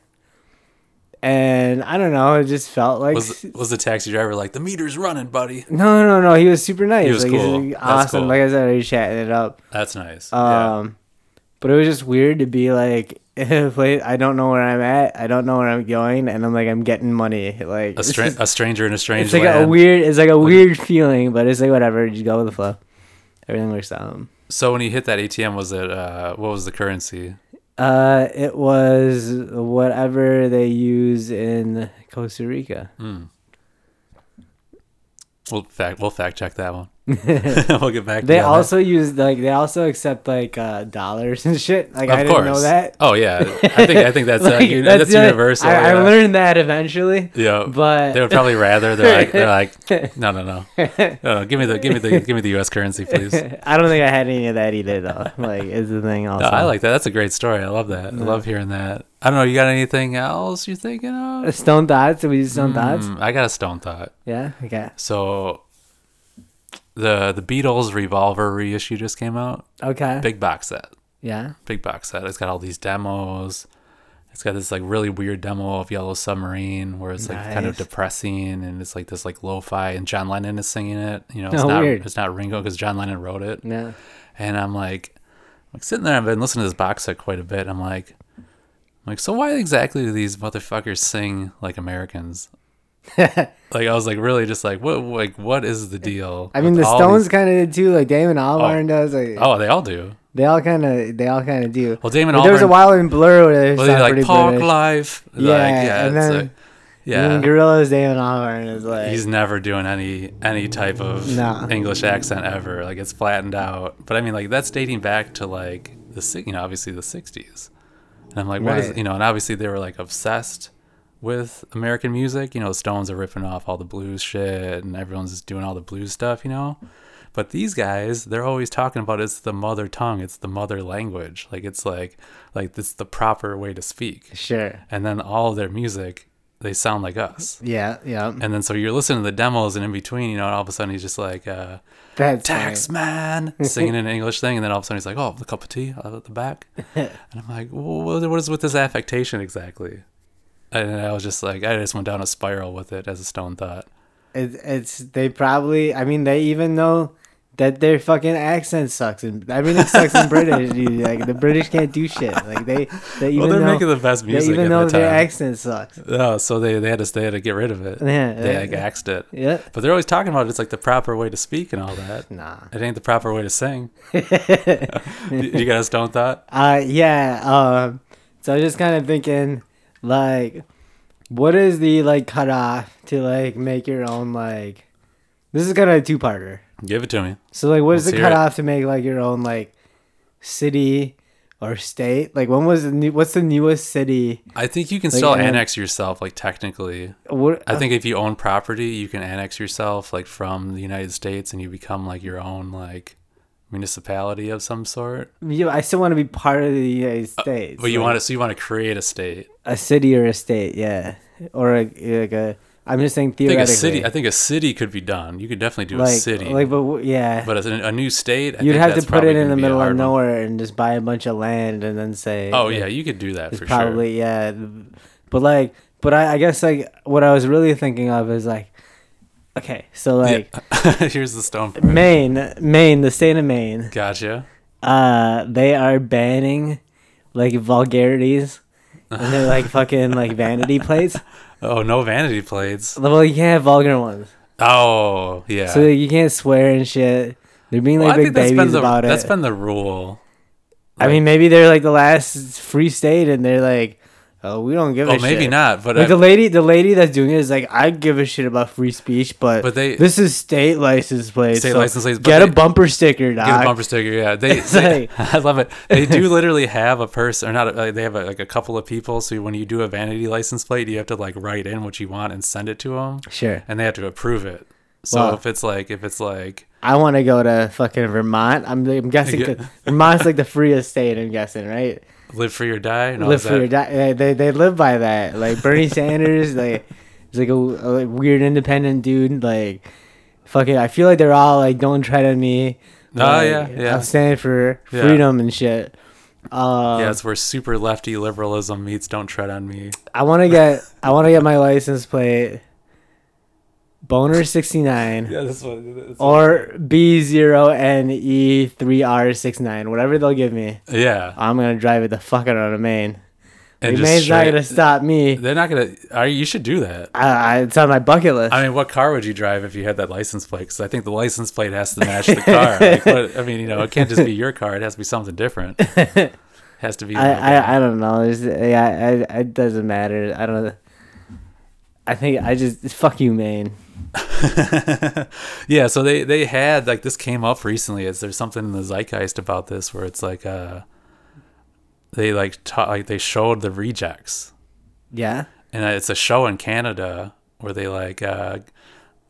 And I don't know, it just felt like Was was the taxi driver like the meter's running, buddy? No, no, no. He was super nice. He was like, cool. He's like, awesome. cool. Like I said, we chatting it up. That's nice. yeah. Um, but it was just weird to be like, place I don't know where I'm at. I don't know where I'm going, and I'm like, I'm getting money. Like A, stra- a stranger in a strange it's like land. a weird. It's like a weird feeling, but it's like whatever. Just go with the flow. Everything works out. so when you hit that ATM, was it uh, what was the currency? Uh, it was whatever they use in Costa Rica. Hmm. We'll fact we'll fact check that one. we'll get back. They on that. also use like they also accept like uh dollars and shit. Like of I course. didn't know that. Oh yeah, I think I think that's uh, Like, uni- that's, the- universal. I, I learned that eventually, Yeah, but they would probably rather. They're like, they're like, no, no, no, no, no, give me the, give me the, give me the U.S. currency, please. I don't think I had any of that either, though. Like, is the thing also. I like that. That's a great story. I love that. I love hearing that. I don't know. You got anything else you're thinking of? Stone thoughts. We do stone thoughts. Mm, I got a stone thought. Yeah. Okay. So, the the Beatles Revolver reissue just came out. Okay. Big box set. yeah. Big box set. It's got all these demos. It's got this like really weird demo of Yellow Submarine where it's like kind of depressing and it's like this like lo-fi and John Lennon is singing it. You know, it's Oh, not weird. it's not Ringo because John Lennon wrote it. Yeah. And I'm like, like sitting there, I've been listening to this box set quite a bit. I'm like, I'm like, so why exactly do these motherfuckers sing like Americans? like I was like really just like what like what is the deal? I mean, the Stones these- kind of did too. Like Damon oh. Albarn does. Like oh, they all do. they all kind of they all kind of do. Well, Damon But there was a while in Blur where they Well, like pretty Park British. Life. Yeah, like, yeah, and then- like, yeah. then Gorillaz Damon Albarn is like He's never doing any any type of Nah. English accent ever. Like it's flattened out. But I mean, like that's dating back to like the you know obviously the '60s. And I'm like, what is Right. you know? And obviously they were like obsessed with American music. You know, the Stones are ripping off all the blues shit, and everyone's just doing all the blues stuff. You know. But these guys, they're always talking about it's the mother tongue, it's the mother language. Like it's like like it's the proper way to speak. sure. And then all their music, they sound like us. Yeah, yeah. And then so you're listening to the demos and in between, you know, all of a sudden he's just like, uh, That's tax man, singing an English thing. And then all of a sudden he's like, oh, the cup of tea out at the back. and I'm like, well, what is with this affectation exactly? And I was just like, I just went down a spiral with it as a stone thought. It, it's they probably. I mean, they even know that their fucking accent sucks and everything sucks in British. dude. Like the British can't do shit. Like they they even well, they're know making the best they music even at know the their accent sucks. oh, so they, they had to they had to get rid of it. Yeah, They like axed it. Yeah. But they're always talking about it. it's like the proper way to speak and all that. Nah. It ain't the proper way to sing. you guys don't thought? Uh yeah. Um. So I was just kind of thinking, like, what is the like cutoff to like make your own like? This is kind of a two parter. Give it to me. So like, what is Let's the hear it. cutoff to make like your own like city or state? Like, when was the new? What's the newest city? I think you can Like, still annex yourself, like technically. What I think if you own property, you can annex yourself, like from the United States, and you become like your own like municipality of some sort. Yeah, I still want to be part of the United States. Uh, But you like, want to, so you want to create a state. a city or a state, yeah, or a, like a. I'm just saying theoretically. I think a city. I think a city could be done. You could definitely do like, a city. like, but w- yeah, but as a, a new state, I you'd have to put it in the middle of nowhere and just buy a bunch of land and then say. Oh yeah, you could do that for probably yeah, but like, but I, I guess like what I was really thinking of is like, okay, so like Yeah. Here's the stone. for it. Maine, Maine, the state of Maine, Gotcha. uh, they are banning like vulgarities. And they're like fucking like vanity plates. Oh, no vanity plates. Well, you can't have vulgar ones. Oh yeah. So like, you can't swear and shit. They're being like I big babies the about that's it. That's been the rule. I mean, maybe they're like the last free state, and they're like, "Oh, we don't give a oh, shit. Oh, shit." maybe not. But Like I, the lady, the lady that's doing it is like, I give a shit about free speech, but, But they- this is state license plate. State so license plates, Get a bumper sticker, doc. Get a bumper sticker, yeah. They, they- like- I love it. They do literally have a person, or not? A, they have a, like a couple of people. So when you do a vanity license plate, you have to like write in what you want and send it to them, Sure. and they have to approve it. So Wow. if it's like, if it's like, I want to go to fucking Vermont. I'm, I'm guessing Yeah. Vermont's like the freest state. I'm guessing, right? Live free or die, no, live is for that- your di- they, they live by that. Like Bernie Sanders, like he's like a, a like, weird independent dude. Like fucking, I feel like they're all like, don't tread on me. Oh, Like, yeah, yeah. I'm standing for Yeah. freedom and shit. Uh, yeah, it's where super lefty liberalism meets don't tread on me. I want to get I want to get my license plate. Boner sixty nine Yeah, that's what. That's or B zero N E three R six nine, whatever they'll give me. yeah, I'm gonna drive it the fuck out of Maine. and Maine's not gonna stop me. They're not gonna. Are you should do that. I, I, it's on my bucket list. I mean, what car would you drive if you had that license plate? Because I think the license plate has to match the car. Like, what, I mean, you know, it can't just be your car. It has to be something different. It has to be. I, I, I don't know. It's, yeah, I, it doesn't matter. I don't. I think I just fuck you, Maine. yeah. So they they had like this came up recently. Is there something in the zeitgeist about this where it's like uh, they like ta- like they showed the rejects, Yeah. and it's a show in Canada where they like uh,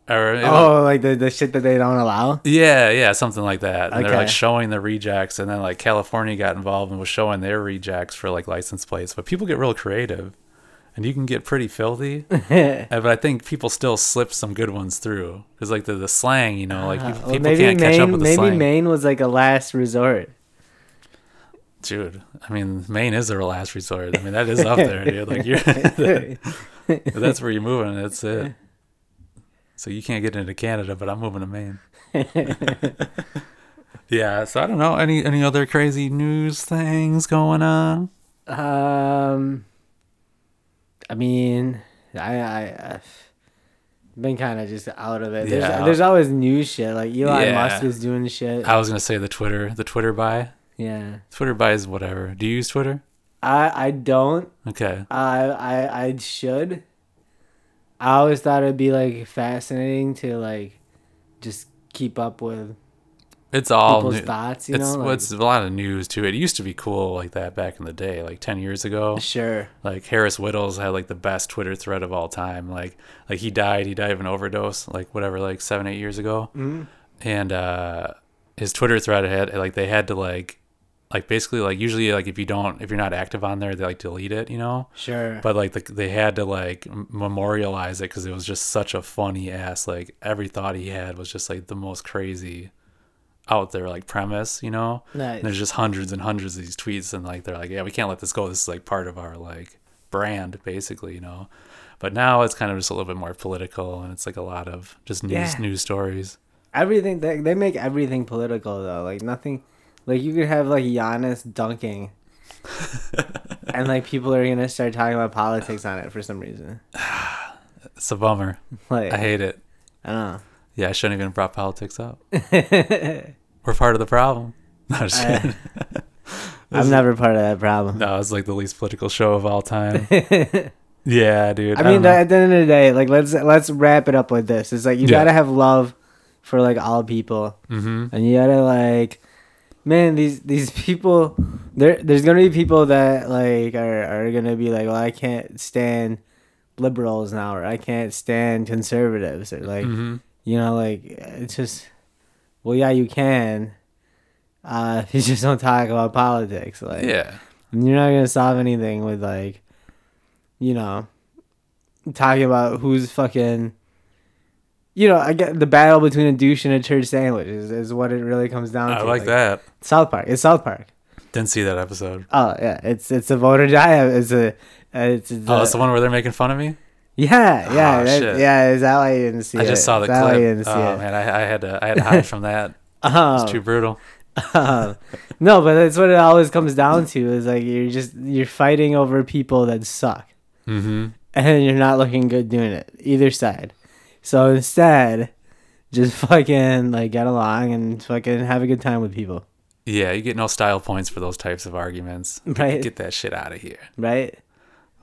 or Oh, like the the shit that they don't allow. Yeah, yeah, something like that. And they're like showing the rejects, and then like California got involved and was showing their rejects for like license plates. But people get real creative, and you can get pretty filthy. Uh, but I think people still slip some good ones through because like the, the slang, you know, like Uh, people, well, maybe can't Maine. catch up with the maybe slang. Maybe Maine was like a last resort. dude. I mean, Maine is the last resort. I mean, that is up there, dude. Like you're, that's where you're moving. That's it. So you can't get into Canada, but I'm moving to Maine. yeah. So I don't know any any other crazy news things going on. Um, I mean, I I I've been kind of just out of it. There's Yeah. there's always new shit like Elon Yeah. Musk is doing shit. I was gonna say the Twitter, the Twitter buy. yeah, Twitter buy is whatever. Do you use Twitter? I I don't. Okay. I I I should. I always thought it'd be like fascinating to like just keep up with It's all people's new. thoughts. You it's know, like, it's a lot of news too. It used to be cool like that back in the day, like ten years ago. sure. Like Harris Wittels had like the best Twitter thread of all time. Like like he died, he died of an overdose, like whatever, like seven eight years ago. Mhm. And uh, his Twitter thread had like they had to like like basically like usually like if you don't if you're not active on there they like delete it, you know. Sure. But like the, they had to like memorialize it because it was just such a funny ass like every thought he had was just like the most crazy out there like premise, you know. nice. And there's just hundreds and hundreds of these tweets, and like they're like, yeah, we can't let this go. This is like part of our like brand, basically, you know. But now it's kind of just a little bit more political, and it's like a lot of just news Yeah. news stories. Everything they they make everything political though. Like nothing. Like you could have like Giannis dunking, and like people are gonna start talking about politics on it for some reason. It's a bummer. Like I hate it. I don't Yeah, I shouldn't even brought politics up. We're part of the problem. No, I'm I, I'm never part of that problem. no, it's like the least political show of all time. yeah, dude. I don't mean, at the end of the day, like let's let's wrap it up with this. It's like you Yeah. gotta have love for like all people, Mhm. and you gotta like, man, these these people, there there's gonna be people that like are are gonna be like, well, I can't stand liberals now, or I can't stand conservatives, or like, Mhm. You know, like it's just, well, yeah, you can. Uh, you just don't talk about politics, like, Yeah. you're not gonna solve anything with like, you know, talking about who's fucking. You know, I get the battle between a douche and a church sandwich is, is what it really comes down I to. like that. South Park. It's South Park. Didn't see that episode. Oh yeah, it's it's a vote or die. It's a it's, it's Oh, a- it's the one where they're making fun of me. Yeah yeah Oh, that- yeah. Is that why you didn't see I it? just saw the that why you clip. didn't see Oh it? man, I, I had to I had to hide from that. Um, It's too brutal. um, no, but that's what it always comes down to. Is like you're just you're fighting over people that suck. Mm-hmm. and you're not looking good doing it either side. So instead, just fucking like get along and fucking have a good time with people, Yeah, you get no style points for those types of arguments. right? Get that shit out of here. right?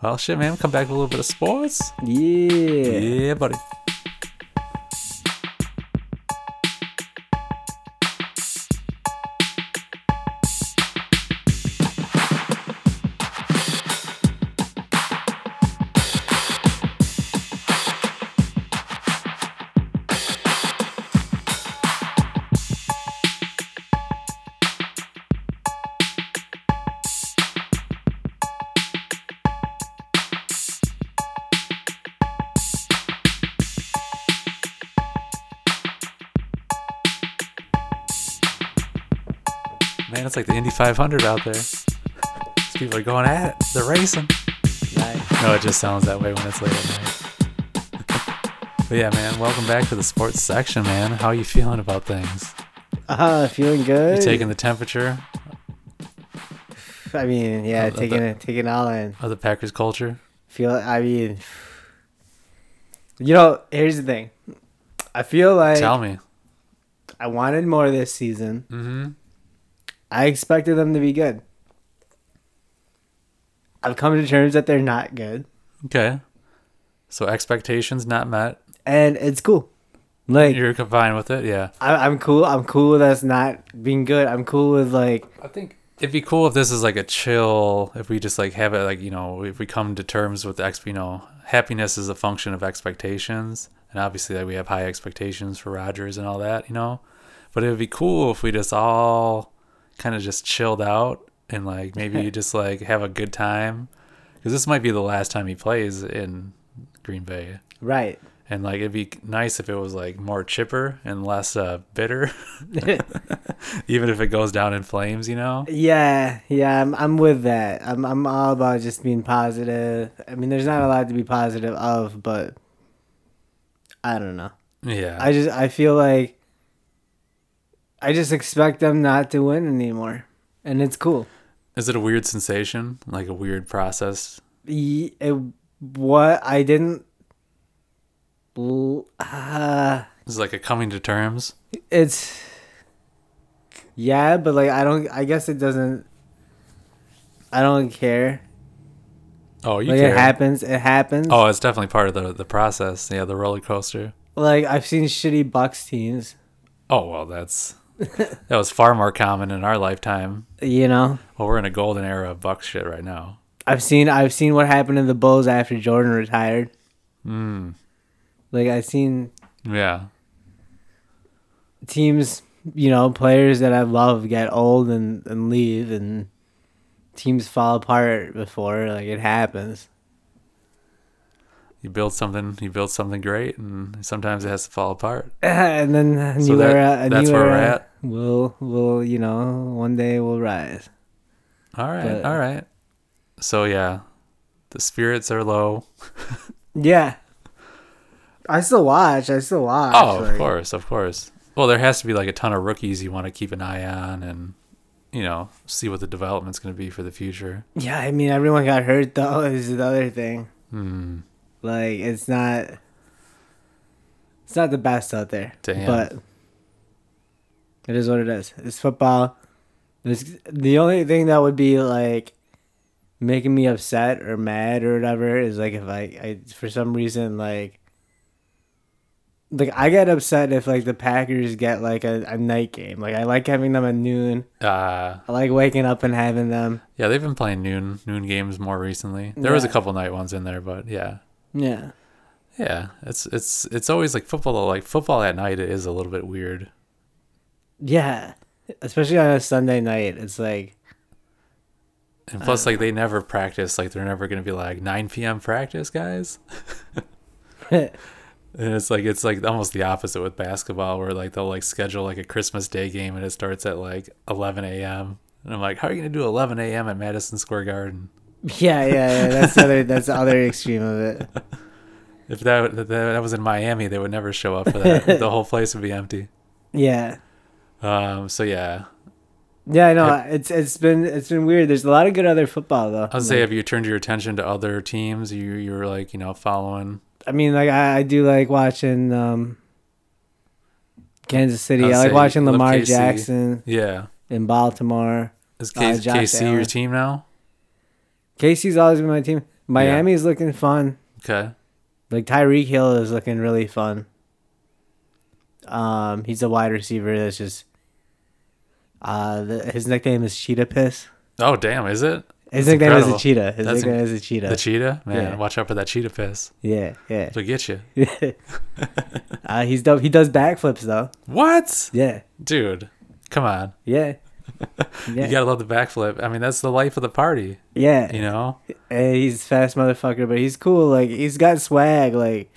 Well, shit, man. Come back with a little bit of sports. Yeah. Yeah, buddy. It's like the Indy 500 out there. These people are going at it. They're racing. Nice. No, it just sounds that way when it's late at night. but yeah, man, welcome back to the sports section, man. How are you feeling about things? Uh, feeling good. You taking the temperature I mean, yeah, the- taking it, taking it all in. of the Packers culture? Feel. I mean, you know, here's the thing. I feel like Tell me. I wanted more this season. Mm-hmm. I expected them to be good. I've come to terms that they're not good. Okay. So expectations not met. and it's cool. Like You're fine with it, yeah. I, I'm cool. I'm cool with us not being good. I'm cool with like I think it'd be cool if this is like a chill. If we just like have it like you know, if we come to terms with ex, you know, happiness is a function of expectations, and obviously that we have high expectations for Rodgers and all that, you know. But it would be cool if we just all kind of just chilled out and like maybe just like have a good time, because this might be the last time he plays in Green Bay. right. And like it'd be nice if it was like more chipper and less uh, bitter, even if it goes down in flames, you know. Yeah, yeah, I'm I'm with that. I'm I'm all about just being positive. I mean, there's not a lot to be positive of, but I don't know. Yeah. I just I feel like I just expect them not to win anymore, and it's cool. Is it a weird sensation, like a weird process? It, what I didn't. Uh, Is like a coming to terms? it's yeah, but like I don't. I guess it doesn't. I don't care. Oh, you like care. it happens. It happens. Oh, it's definitely part of the the process. Yeah, the roller coaster. Like I've seen shitty Bucks teams. Oh well, that's that was far more common in our lifetime. You know, Well, we're in a golden era of Bucks shit right now. I've seen I've seen what happened to the Bulls after Jordan retired. Mm. Like I've seen Yeah. teams, you know, players that I love get old and, and leave and teams fall apart before. Like it happens. You build something, you build something great, and sometimes it has to fall apart. and then a new So that- era, a that's new where we're at? Will we'll you know one day we'll rise. All right, But- all right. So yeah, the spirits are low. Yeah, I still watch. I still watch. Oh, of like- course, of course. Well, there has to be like a ton of rookies you want to keep an eye on, and you know, see what the development's going to be for the future. Yeah, I mean everyone got hurt though. Is the other thing. Hmm. Like it's not. It's not the best out there. Damn. But it is what it is. It's football. It's, the only thing that would be like making me upset or mad or whatever is like if I, I for some reason like like I get upset if like the Packers get like a, a night game. Like I like having them at noon. Uh, I like waking up and having them. yeah, they've been playing noon noon games more recently. There was a couple night ones in there, but yeah, Yeah. yeah. It's it's it's always like football. Like football at night is a little bit weird. Yeah. Especially on a Sunday night. It's like And plus, like they never practice. Like they're never gonna be like 9 p.m. practice, guys. And it's like it's like almost the opposite with basketball, where like they'll like schedule like a Christmas Day game and it starts at like 11 a.m. And I'm like, how are you gonna do 11 a.m. at Madison Square Garden? Yeah, yeah, yeah. That's the other that's the other extreme of it. If that that, that was in Miami, they would never show up for that. the whole place would be empty. Yeah. Um. So yeah, Yeah, I know. It's it's been it's been weird. There's a lot of good other football though. I would say, have you turned your attention to other teams? You you were like you know following. I mean, like I, I do like watching um, Kansas City. I I, like watching Lamar KC. Jackson Yeah. in Baltimore. Is Uh, K- Josh KC your team now? Casey's always been my team. Miami's looking fun. Okay. Like Tyreek Hill is looking really fun. Um, he's a wide receiver that's just. Uh, the, his nickname is Cheetah Piss. Oh damn! Is it His That's nickname incredible. is a cheetah. His That's nickname is a cheetah. the cheetah? Man, Yeah. watch out for that cheetah piss. yeah, yeah. It'll get you. uh, he's dope. He does backflips though. What, Yeah, dude? Come on. yeah, yeah, You gotta love the backflip. I mean, that's the life of the party. yeah. You know. And he's fast motherfucker, but he's cool. Like he's got swag. Like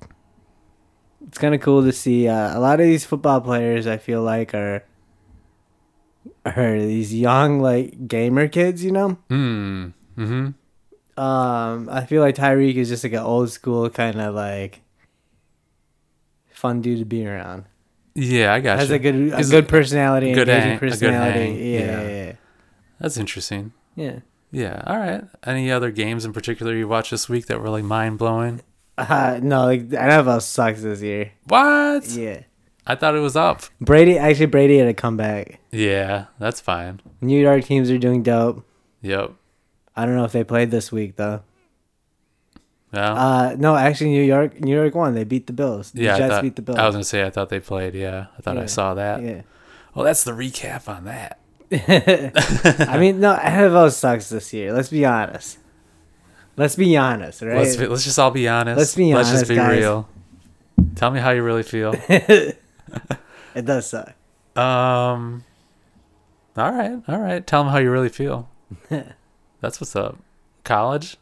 it's kind of cool to see. Uh, a lot of these football players, I feel like, are are these young like gamer kids. You know. Mm. Hmm. Um, I feel like Tyreek is just like an old school kind of like fun dude to be around. Yeah, I got Has you. a good a good personality, good hang- a good personality. hang, Yeah, yeah. yeah, That's interesting. yeah. yeah. Yeah. All right. Any other games in particular you watched this week that were like mind blowing? Uh, no, like NFL sucks this year. What? Yeah. I thought it was up. Brady actually Brady had a comeback. Yeah, that's fine. New York teams are doing dope. Yep. I don't know if they played this week though. Yeah. Uh, no, actually New York New York won. They beat the Bills. The yeah, I Jets thought, beat the Bills. I was gonna say I thought they played. Yeah, I thought I saw that. yeah. Well, that's the recap on that. I mean, no, NFL sucks this year. Let's be honest. Let's be honest, right? Let's be, let's just all be honest. Let's be honest. Let's just be guys. real. Tell me how you really feel. it does suck. um. All right, all right. Tell them how you really feel. That's what's up. College.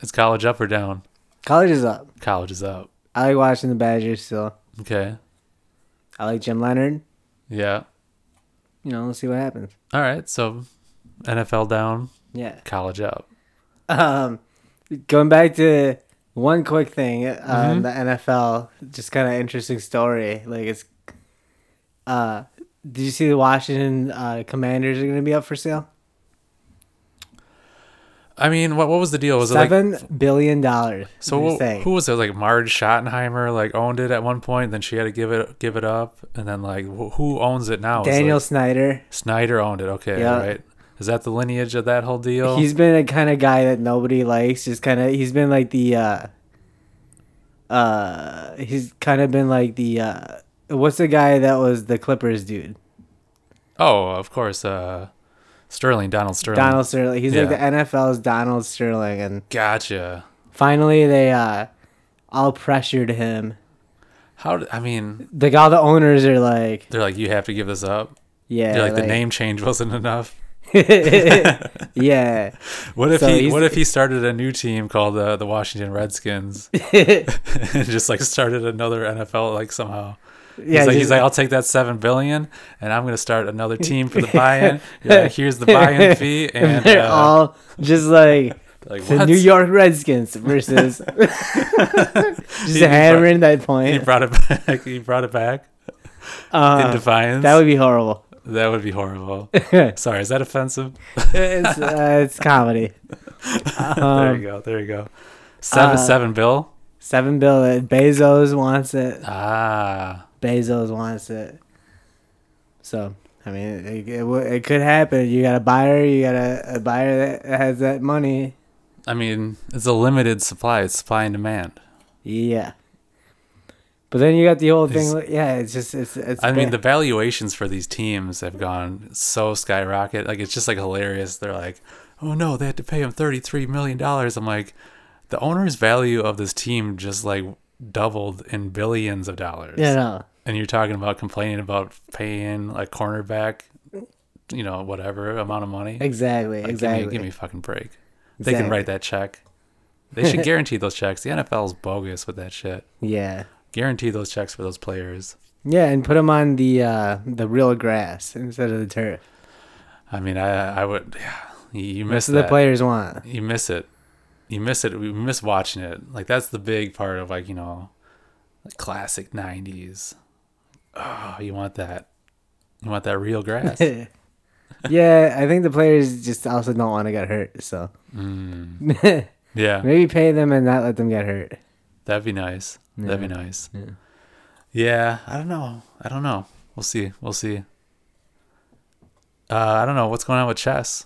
Is college up or down? College is up. College is up. I like watching the Badgers still. Okay. I like Jim Leonhard. Yeah. You know, let's see what happens. All right. So NFL down, Yeah. college up. Um, going back to one quick thing, uh, Mhm. the NFL, just kind of interesting story. Like it's, uh, did you see the Washington uh, Commanders are going to be up for sale? I mean, what what was the deal? Was it Seven like billion dollars. so? they're Who, was it? Like Marge Schottenheimer, like owned it at one point. Then she had to give it give it up, and then like wh- who owns it now? Daniel like, Snyder. Snyder owned it. Okay, Yeah. right. Is that the lineage of that whole deal? He's been a kind of guy that nobody likes. Just kind of, he's been like the, uh, uh, he's kind of been like the, uh, what's the guy that was the Clippers dude? oh, of course. Uh, Sterling, Donald Sterling. Donald Sterling. He's like the NFL's Donald Sterling, and Gotcha. finally they uh all pressured him. How? I mean, Like all the owners are like, they're like, you have to give this up. yeah, They're like, the name change wasn't enough. yeah, What if So he? What if he started a new team called uh, the Washington Redskins and just like started another NFL like somehow? Yeah. he's like, he's like, I'll take that seven billion, and I'm gonna start another team for the buy-in. Like, Here's the buy-in fee, and and they're uh, all just like like the what? New York Redskins versus just He- hammering that point. He brought it back. He brought it back in Uh, defiance. that would be horrible. that would be horrible. Sorry, is that offensive? uh, it's comedy. there Um, you go. There you go. Seven uh, seven bill. Seven bill. Bezos wants it. Ah, Bezos wants it. So I mean, it, it, it could happen. You got a buyer. You got a, a buyer that has that money. I mean, it's a limited supply. It's supply and demand. Yeah. But then you got the whole thing. It's- Yeah, it's just it's it's. I mean, the valuations for these teams have gone so skyrocket. Like it's just like hilarious. They're like, "Oh no, they had to pay him thirty-three million dollars." I'm like, the owner's value of this team just like doubled in billions of dollars. yeah, no. And you're talking about complaining about paying like cornerback, you know, whatever amount of money. Exactly. Like, exactly. Give me, give me a fucking break. They can write that check. They should guarantee those checks. The NFL's bogus with that shit. Yeah. Guarantee those checks for those players. Yeah, and put them on the uh, the real grass instead of the turf. I mean, I I would. Yeah, you, miss That's what the players want. You miss it. You miss it. We miss watching it. Like that's the big part of like you know, like classic '90s. Oh, you want that. You want that real grass. yeah, I think the players just also don't want to get hurt. So mm, yeah, maybe pay them and not let them get hurt. that'd be nice. That'd be nice. Yeah. Yeah, I don't know. I don't know. We'll see. We'll see. Uh, I don't know what's going on with chess.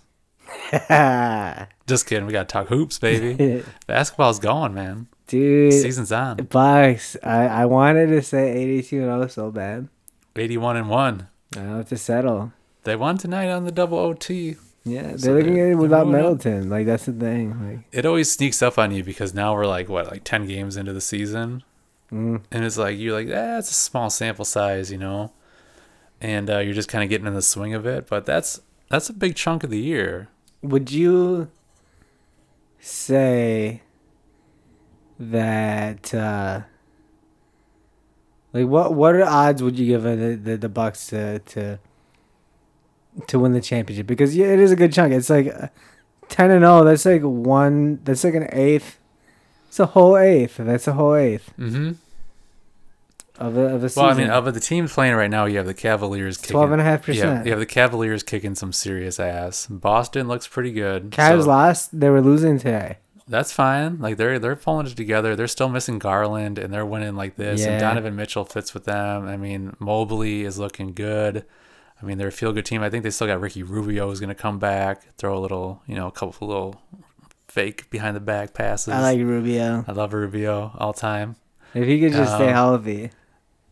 Just kidding. We got to talk hoops, baby. Basketball's going, man. Dude, Season's on. Bucks. I, I wanted to say 82 and 0 so bad. 81 and 1. I have to settle. They won tonight on the double OT. Yeah, they're So looking at it without up. Middleton. Like that's the thing. Like, It always sneaks up on you because now we're like, what, like 10 games into the season? mm, And it's like, you're like, eh, it's a small sample size, you know? And uh, you're just kind of getting in the swing of it. But that's that's a big chunk of the year. Would you say that? uh Like, what what are odds would you give the the, the Bucks to to to win the championship? Because yeah, it is a good chunk. It's like uh, ten and zero. That's like one. That's like an eighth. It's a whole eighth. That's a whole eighth Mm-hmm. Of a of a season. Well, I mean, of the teams playing right now, you have the Cavaliers kicking. Twelve and a half Yeah, percent. you have the Cavaliers kicking some serious ass. Boston looks pretty good. Cavs so lost. They were losing today. That's fine. Like they're they're pulling it together. They're still missing Garland, and they're winning like this. Yeah. And Donovan Mitchell fits with them. I mean, Mobley is looking good. I mean, they're a feel good team. I think they still got Ricky Rubio who's going to come back, throw a little, you know, a couple little fake behind the back passes. I like Rubio. I love Rubio all time. If he could just stay Um, healthy.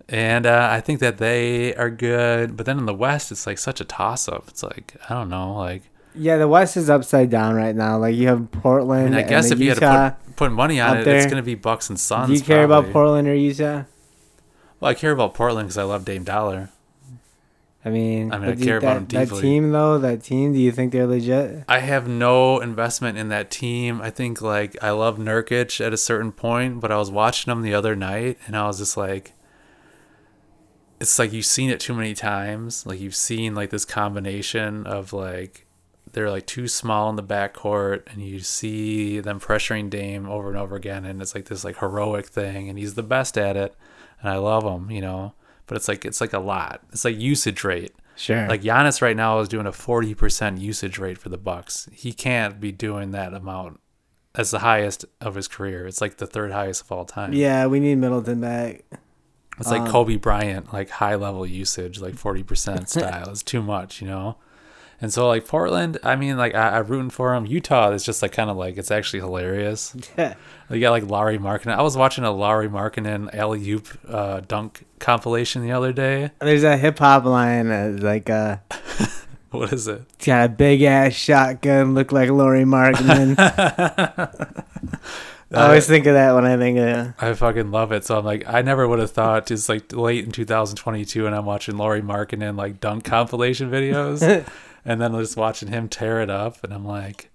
And uh, I think that they are good. But then in the West, it's like such a toss up. It's like, I don't know. Like, Yeah, the West is upside down right now. Like you have I Portland. mean, I guess if you Utah. had to put, put money on it, it's going to be Bucks and Suns. Do you care about. Portland or Utah? Well, I care about Portland because I love Dame Dollar. I mean, I mean, I care about that, him that team though. That team. Do you think they're legit? I have no investment in that team. I think like I love Nurkic at a certain point, but I was watching him the other night and I was just like it's like you've seen it too many times. Like you've seen like this combination of like they're like too small in the backcourt and you see them pressuring Dame over and over again and it's like this like heroic thing and he's the best at it and I love him, you know. But it's like it's like a lot. It's like usage rate. Sure. Like Giannis right now is doing a forty percent usage rate for the Bucks. He can't be doing that amount. That's the highest of his career. It's like the third highest of all time. yeah, we need Middleton back. It's like um, Kobe Bryant, like high level usage, like forty percent style. It's too much, you know. And so like Portland, I mean, like I, I'm rooting for him. Utah is just like kind of like it's actually hilarious. Yeah. You got like Lauri Markkanen. I was watching a Lauri Markkanen alley oop uh, dunk compilation the other day. There's a hip hop line uh, like uh What is it? got a big ass shotgun, look like Laurie Markman. I always think of that when I think of it. I fucking love it. So I'm like, I never would have thought it's like late in 2022 and I'm watching Lauri Markkanen like dunk compilation videos and then just watching him tear it up and I'm like,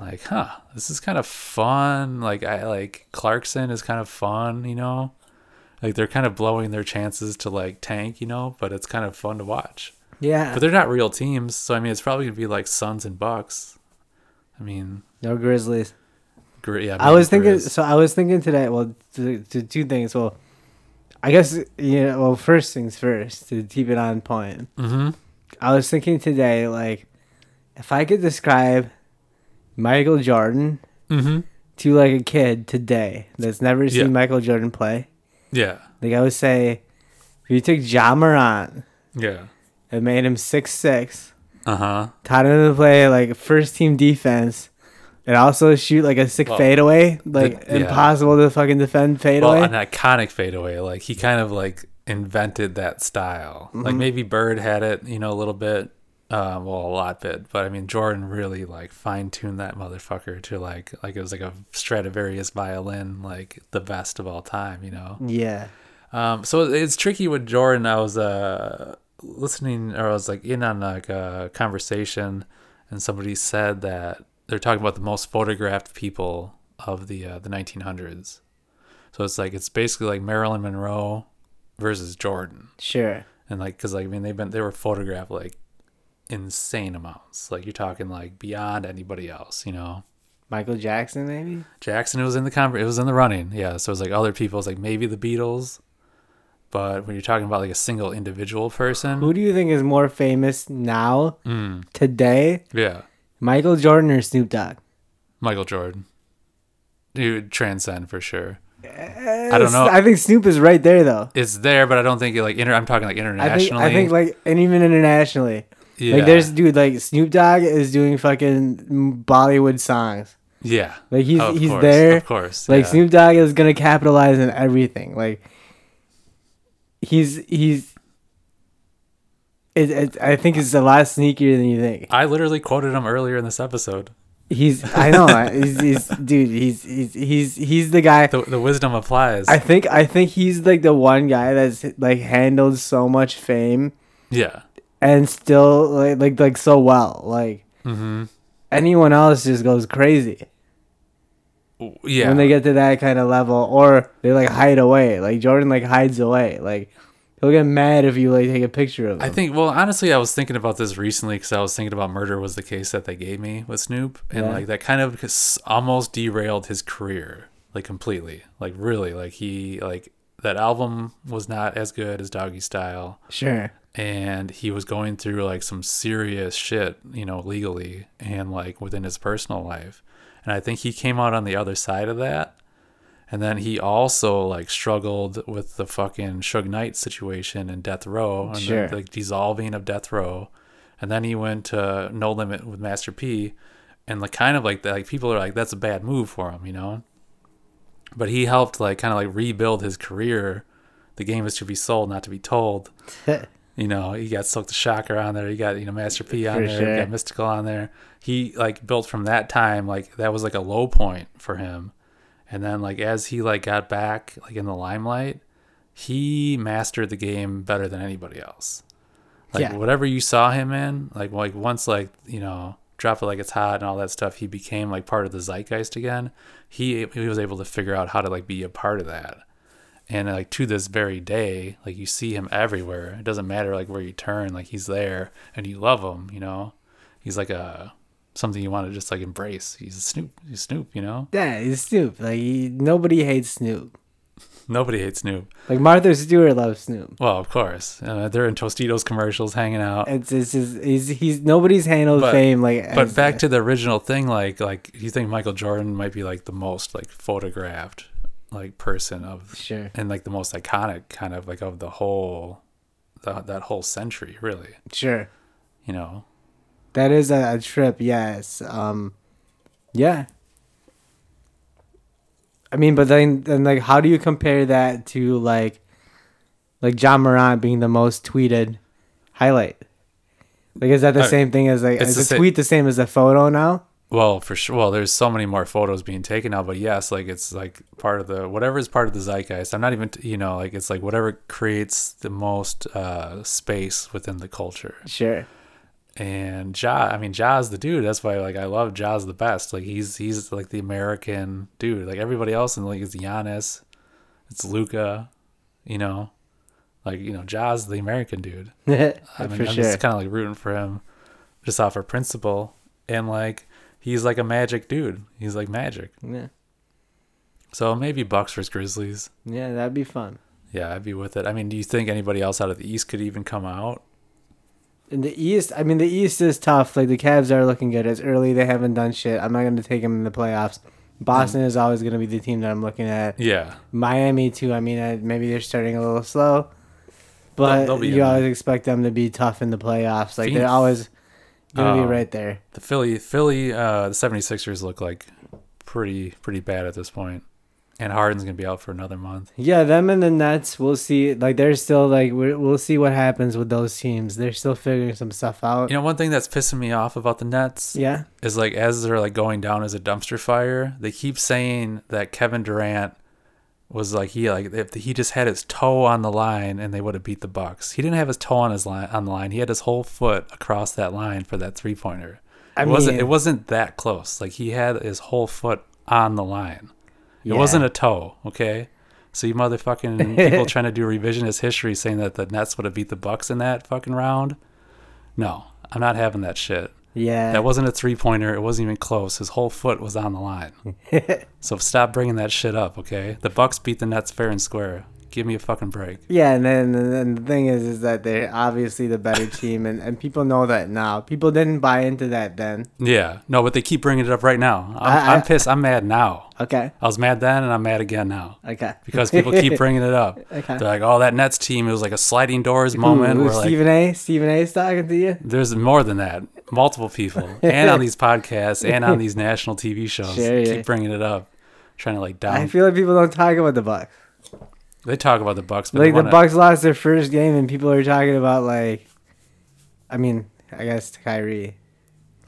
like, huh, this is kind of fun. Like I like Clarkson is kind of fun, you know, like they're kind of blowing their chances to like tank, you know, but it's kind of fun to watch. yeah. But they're not real teams, so I mean, it's probably gonna be like Suns and Bucks. I mean, No Grizzlies. Yeah. I was thinking. So I was thinking today. Well, to, to two things. Well, I guess you know. Well, first things first. To keep it on point, Mhm. I was thinking today. Like, if I could describe Michael Jordan Mhm. to like a kid today that's never seen Yeah. Michael Jordan play, Yeah. like I would say, if you took Ja Morant Yeah. and made him six six, Uh huh. taught him to play like first team defense. And also shoot like a sick Well, fadeaway, like the- yeah. impossible to fucking defend fadeaway. Well, an iconic fadeaway. Like he kind of like invented that style. Like Mm-hmm. maybe Bird had it, you know, a little bit. Uh, well, a lot bit, but I mean, Jordan really like fine tuned that motherfucker to like like it was like a Stradivarius violin, like the best of all time, you know. yeah. Um, so it's tricky with Jordan. I was uh listening, or I was like in on like a conversation, and somebody said that they're talking about the most photographed people of the uh, the 1900s. So it's like it's basically like Marilyn Monroe versus Jordan, Sure. and like because like I mean they've been they were photographed like insane amounts. Like you're talking like beyond anybody else, you know. Michael Jackson, maybe? Jackson was in the con- it was in the running. Yeah, so it was like other people, it's like maybe the Beatles. But when you're talking about like a single individual person, Who do you think is more famous now, mm, today? yeah, Michael Jordan or Snoop Dogg? Michael Jordan, he would transcend for sure. I don't know. I think Snoop is right there, though. It's there, but I don't think it like inter- I'm talking like I think, internationally. I think, like, and even internationally. yeah, Like, there's, dude, like, Snoop Dogg is doing fucking Bollywood songs. yeah, Like, he's, Of he's course, there. Of course, Like, yeah. Snoop Dogg is gonna capitalize on everything. Like, he's, he's, it, it, I think it's a lot sneakier than you think. I literally quoted him earlier in this episode. He's I know he's, he's dude he's he's he's he's the guy The, the wisdom applies. I think I think he's like the one guy that's like handled so much fame yeah. and still like like like so well like Mm-hmm. anyone else just goes crazy Yeah. when they get to that kind of level or they like hide away like Jordan like hides away like he'll get mad if you like take a picture of him I think, well, honestly, I was thinking about this recently because I was thinking about Murder Was the Case that they gave me with Snoop. And, Yeah. like, that kind of almost derailed his career, like, completely. Like, really. Like, he, like, that album was not as good as Doggystyle. sure And he was going through, like, some serious shit, you know, legally and, like, within his personal life. And I think he came out on the other side of that. And then he also like struggled with the fucking Suge Knight situation in Death Row and Sure. the like dissolving of Death Row. And then he went to No Limit with Master P and like kind of like that like people are like that's a bad move for him, you know? But he helped like kind of like rebuild his career. The game is to be sold, not to be told. You know, he got Silk the Shocker on there. He got, you know, Master P on For there. sure. He got Mystikal on there. He like built from that time, like that was like a low point for him. And then like as he like got back like in the limelight, he mastered the game better than anybody else. Like Yeah. whatever you saw him in, like like once like you know drop it like it's hot and all that stuff, he became like part of the zeitgeist again. He he was able to figure out how to like be a part of that. And like to this very day, like you see him everywhere. It doesn't matter like where you turn, like he's there and you love him, you know. He's like a something you want to just like embrace. He's a Snoop. He's Snoop, you know. Yeah, he's Snoop. Like he, nobody hates Snoop. Nobody hates Snoop. Like Martha Stewart loves Snoop. Well, of course, uh, they're in Tostitos commercials, hanging out. It's it's just he's he's nobody's handled But- fame like. But as- back to the original thing, like like you think Michael Jordan might be like the most like photographed like person of sure, and like the most iconic kind of like of the whole the, that whole century, really. sure. You know, That is a, a trip, yes. Um, yeah. I mean, but then, then, like, how do you compare that to like, like Ja Morant being the most tweeted highlight? Like, is that the Uh, same thing as like is the a tweet the same as a photo now? well for sure. Well, there's so many more photos being taken now, but yes, like it's like part of the whatever is part of the zeitgeist. I'm not even you know like it's like whatever creates the most uh space within the culture. Sure. And Ja, I mean Ja's the dude. That's why like I love Ja's the best. Like he's he's like the American dude. Like everybody else in the league is Giannis, it's Luka, you know, like you know Ja's the American dude. I mean, I'm sure. just kind of like rooting for him, just off of principle, and like he's like a magic dude. He's like magic. yeah. So maybe Bucks versus Grizzlies. Yeah, that'd be fun. Yeah, I'd be with it. I mean, do you think anybody else out of the East could even come out? In the East, I mean, the East is tough. Like the Cavs are looking good. It's early; they haven't done shit. I'm not going to take them in the playoffs. Boston is always going to be the team that I'm looking at. Yeah, Miami too. I mean, uh, maybe they're starting a little slow, but They'll- they'll you always there. expect them to be tough in the playoffs. Like Phoenix- they're always gonna Um, be right there. the Philly Philly uh the 76ers look like pretty pretty bad at this point. And Harden's going to be out for another month. Yeah, them and the Nets. We'll see. Like they're still like we're, we'll see what happens with those teams. They're still figuring some stuff out. You know, one thing that's pissing me off about the Nets yeah, is like as they're like going down as a dumpster fire, they keep saying that Kevin Durant was like he like if he just had his toe on the line and they would have beat the Bucks. He didn't have his toe on his line on the line. He had his whole foot across that line for that three pointer. I It wasn't mean- it wasn't that close. Like he had his whole foot on the line. It Yeah. wasn't a toe, okay? So you motherfucking people trying to do revisionist history saying that the Nets would have beat the Bucks in that fucking round. No, I'm not having that shit. yeah. That wasn't a three pointer. It wasn't even close. His whole foot was on the line. so stop bringing that shit up, okay? The Bucks beat the Nets fair and square. Give me a fucking break. Yeah, and then and then the thing is, is that they're obviously the better team, and, and people know that now. People didn't buy into that then. Yeah, no, but they keep bringing it up right now. I'm, I- am pissed. I'm mad now. Okay, I was mad then, and I'm mad again now okay. because people keep bringing it up. Okay. They're like, "Oh, that Nets team. It was like a sliding doors moment." Ooh, where like, Stephen A. Stephen A. is talking to you. there's more than that. Multiple people, and on these podcasts, and on these national TV shows, Sure, yeah. keep bringing it up, trying to like down. I feel like people don't talk about the Bucks. They talk about the Bucks, but Like the Bucks lost their first game, and people are talking about like, I mean, I guess Kyrie.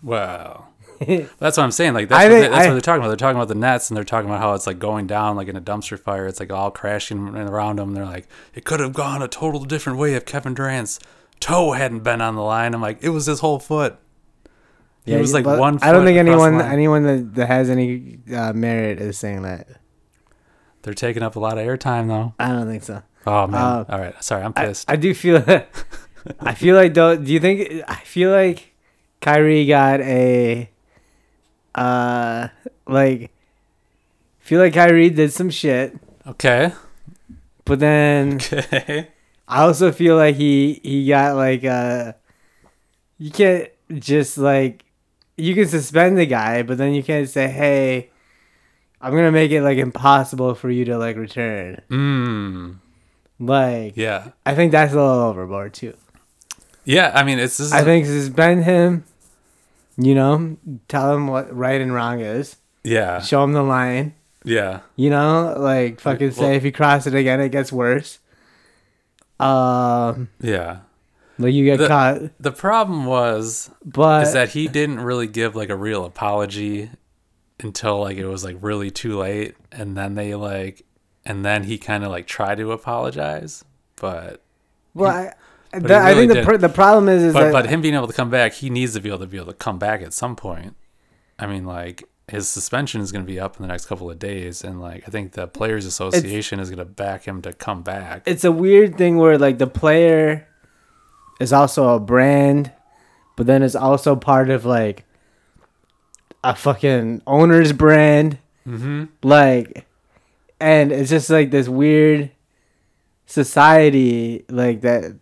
Well, that's what I'm saying. Like that's, what, think- they, that's I- what they're talking about. They're talking about the Nets, and they're talking about how it's like going down like in a dumpster fire. It's like all crashing around them. They're like, it could have gone a total different way if Kevin Durant's toe hadn't been on the line. I'm like, it was his whole foot. He was like one. I don't think anyone anyone that, that has any uh, merit is saying that. They're taking up a lot of airtime though. I don't think so. Oh man. Uh, all right. Sorry, I'm I, pissed. I do feel. I feel like though. Do you think? I feel like Kyrie got a. Uh, like. Feel like Kyrie did some shit, okay. but then Okay. I also feel like he he got like uh. You can't just like, you can suspend the guy, but then you can't say, "Hey, I'm gonna make it like impossible for you to like return." Mm. Like, Yeah. I think that's a little overboard too. Yeah. I mean, it's I think suspend him. You know, tell him what right and wrong is. yeah. Show him the line. Yeah. You know, like fucking say well- if you cross it again, it gets worse. Um, Yeah. like you get The- caught, The problem was but is that he didn't really give like a real apology until like it was like really too late and then they like and then he kind of like tried to apologize but well, I, But he I really think the pr- the problem is is but that but him being able to come back, he needs to be able to be able to come back at some point. I mean, like his suspension is going to be up in the next couple of days, and like I think the Players Association is going to back him to come back. it's a weird thing where like the player is also a brand, but then it's also part of like a fucking owner's brand. hmm Like, and it's just like this weird society, like that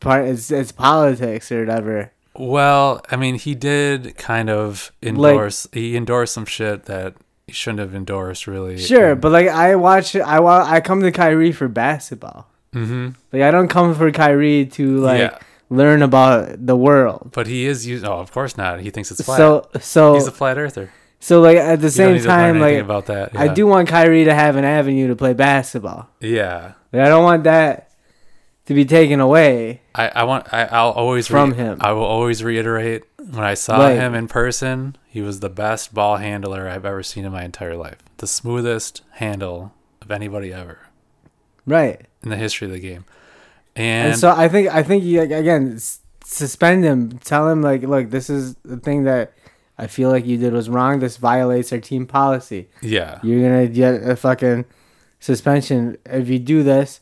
part. It's it's politics or whatever. Well, I mean, he did kind of endorse. he endorsed some shit that he shouldn't have endorsed, really. Sure, but like I watch, I I come to Kyrie for basketball. hmm Like I don't come for Kyrie to like yeah, learn about the world. but he is using. Oh, of course not. He thinks it's flat. So so He's a flat earther. so like at the same need to learn time, like about that. I do want Kyrie to have an avenue to play basketball. Yeah, Like I don't want that to be taken away. I, I want. I, I'll always From re- him. I will always reiterate when I saw Right. him in person, he was the best ball handler I've ever seen in my entire life. The smoothest handle of anybody ever Right. in the history of the game. And, And, so I think I think you, like, again suspend him. Tell him like, look, this is the thing that I feel like you did was wrong. This violates our team policy. yeah, You're gonna get a fucking suspension if you do this.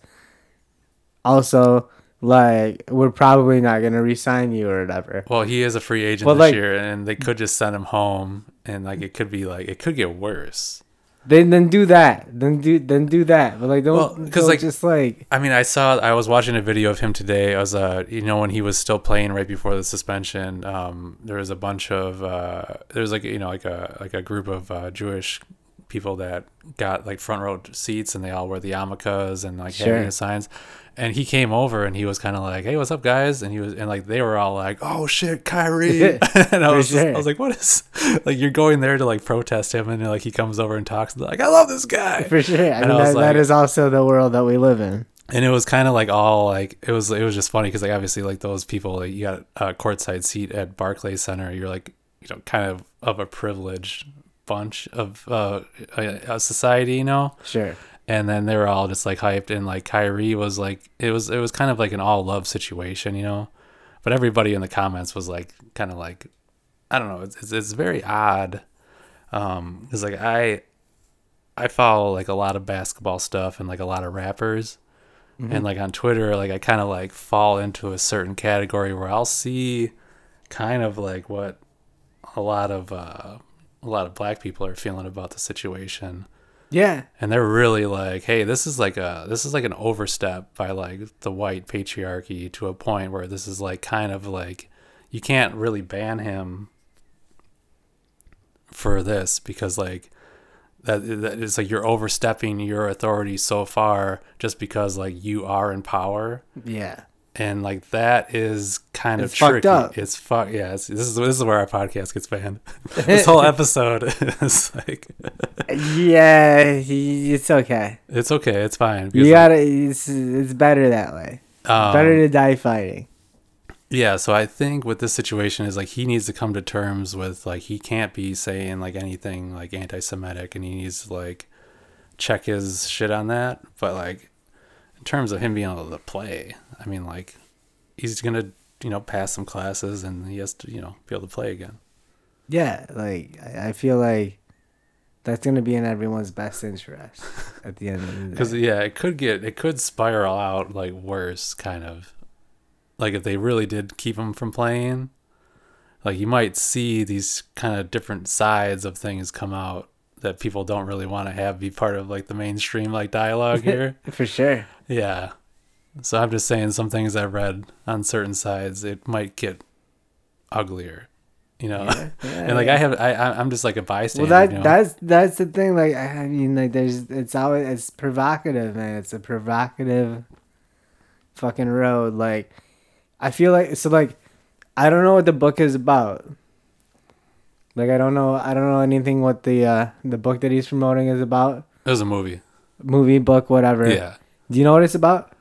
Also, like we're probably not gonna re-sign you or whatever. Well, he is a free agent Well, this like- year, and they could just send him home, and like it could be like it could get worse. Then then do that. Then do then do that. But like don't Well, 'cause, don't like- just like I mean, I saw I was watching a video of him today. I was uh, you know, when he was still playing right before the suspension. Um, there was a bunch of uh, there was like you know like a like a group of uh, Jewish people that got like front row seats, and they all wore the yarmulkes and like Sure. the signs. And he came over and he was kind of like, "Hey, what's up, guys?" And he was and like they were all like, "Oh shit, Kyrie!" and I was just- I was like, "What is like you're going there to like protest him?" And like he comes over and talks like, "I love this guy." for sure. I And mean I that, that like- is also the world that we live in. and it was kind of like all like it was it was just funny because like obviously like those people like you got a courtside seat at Barclays Center you're like you know kind of of a privileged bunch of uh society you know Sure. And then they were all just like hyped. And like Kyrie was like it was it was kind of like an all love situation you know? But everybody in the comments was like kind of like I don't know. It's it's, it's very odd. Um because like I I follow like a lot of basketball stuff and like a lot of rappers. And like on Twitter like I kind of like fall into a certain category where I'll see kind of like what a lot of uh a lot of black people are feeling about the situation Yeah. and they're really like hey this is like a this is like an overstep by like the white patriarchy to a point where this is like kind of like you can't really ban him for this because like that, that it's like you're overstepping your authority so far just because like you are in power Yeah. And like that is kind It's of fucked tricky. up. It's fuck yeah. It's, this is this is where our podcast gets banned. this whole episode is like Yeah, it's okay. it's okay. It's fine. You gotta. It's, it's better that way. um, better to die fighting. Yeah, so I think with this situation is like he needs to come to terms with like he can't be saying like anything like anti-Semitic, and he needs to like check his shit on that. But like in terms of him being able to play, I mean like he's gonna you know pass some classes and he has to you know be able to play again. Yeah, like I, feel like that's gonna be in everyone's best interest at the end of the day. Because yeah, it could get it could spiral out like worse, kind of. Like if they really did keep him from playing, like you might see these kind of different sides of things come out that people don't really want to have be part of like the mainstream like dialogue here. For sure. yeah. So I'm just saying some things I've read on certain sides, it might get uglier, you know. Yeah, and like I have, I I'm just like a bystander. Well, that you know? that's that's the thing. Like I I mean, like there's it's always it's provocative, man. It's a provocative fucking road. Like I feel like so like I don't know what the book is about. Like I don't know I don't know anything what the uh the book that he's promoting is about. it was a movie. Movie, book, whatever. Yeah. Do you know what it's about?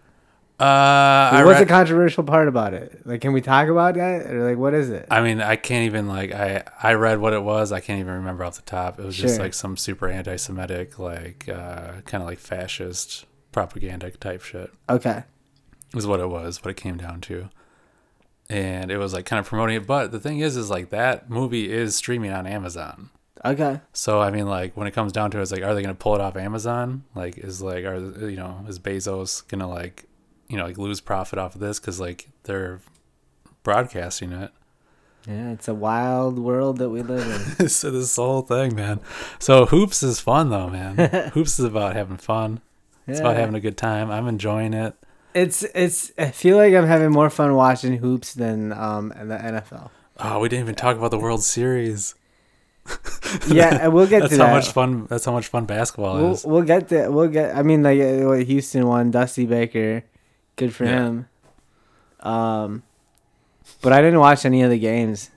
Uh, What's read, the controversial part about it? Like, can we talk about that, or like, what is it? I mean, I can't even like I I read what it was. I can't even remember off the top. It was just like some super anti-Semitic, like uh, kind of like fascist propaganda type shit. Okay. is what it was, what it came down to. And it was like kind of promoting it, but the thing is, is like that movie is streaming on Amazon. Okay. So I mean, like when it comes down to it, it's like, are they gonna pull it off Amazon? Like, is like, are you know, is Bezos gonna like, you know, like lose profit off of this because like they're broadcasting it? Yeah, it's a wild world that we live in. so this whole thing, man. So hoops is fun though, man. hoops is about having fun. It's about having a good time. I'm enjoying it. It's it's. I feel like I'm having more fun watching hoops than um the NFL. Oh, we didn't even talk about the World Series. Yeah, we'll get that's to how that. much fun. That's how much fun basketball We'll, is. we'll get to we'll get. I mean, like uh, what Houston won, Dusty Baker, good for Yeah. him. Um, but I didn't watch any of the games,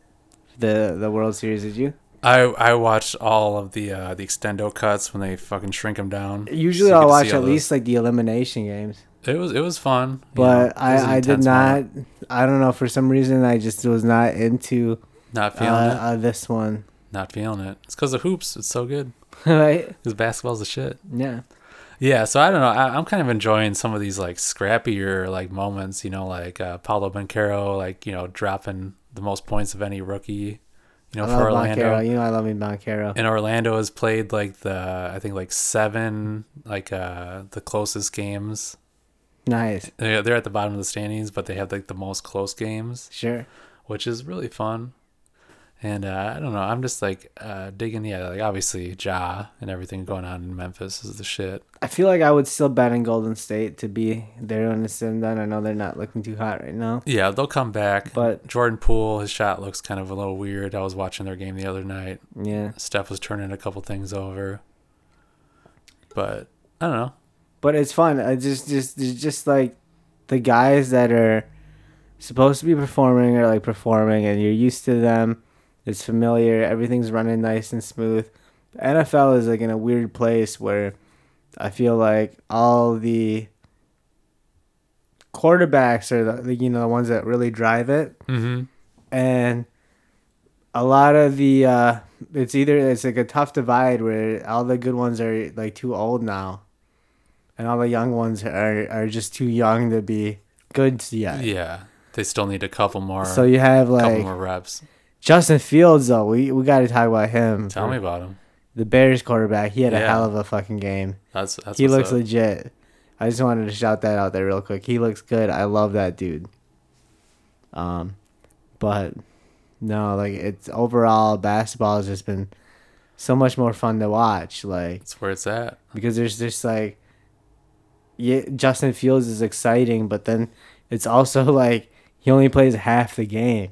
the the World Series. Did you? I I watched all of the uh, the extendo cuts when they fucking shrink them down. Usually, So I'll watch at those. least like the elimination games. It was it was fun, But was I I did not. moment. I don't know for some reason I just was not into not uh, feeling it. uh, this one. Not feeling it. It's because of hoops. It's so good. right? Because basketball's the shit. Yeah. Yeah, so I don't know. I, I'm kind of enjoying some of these like scrappier like moments. You know, like uh, Paolo Banchero, like you know, dropping the most points of any rookie. You know, I for Orlando. Banchero. You know I love me Banchero. And Orlando has played like the I think like seven like uh the closest games. Nice. They're, they're at the bottom of the standings, but they have like the most close games, Sure. which is really fun. And uh, I don't know, I'm just like uh, digging. Yeah, like obviously Ja and everything going on in Memphis is the shit. I feel like I would still bet on Golden State to be there when it's done. I know they're not looking too hot right now. Yeah, they'll come back. But Jordan Poole, his shot looks kind of a little weird. I was watching their game the other night. yeah. Steph was turning a couple things over, but I don't know. But it's fun. I just just it's just like the guys that are supposed to be performing are like performing and you're used to them. It's familiar. Everything's running nice and smooth. The NFL is like in a weird place where I feel like all the quarterbacks are the, you know the ones that really drive it Mm-hmm. and a lot of the uh it's either it's like a tough divide where all the good ones are like too old now and all the young ones are are just too young to be good yet Yeah, they still need a couple more. so you have couple like more reps. Justin fields though we we got to talk about him Tell me about him. the bears quarterback. He had a hell of a fucking game. That's that's he looks up. legit. I just wanted to shout that out there real quick. He looks good. I love that dude. Um but no like it's overall basketball has just been so much more fun to watch like That's where it's at. because there's just like yeah justin fields is exciting but then it's also like he only plays half the game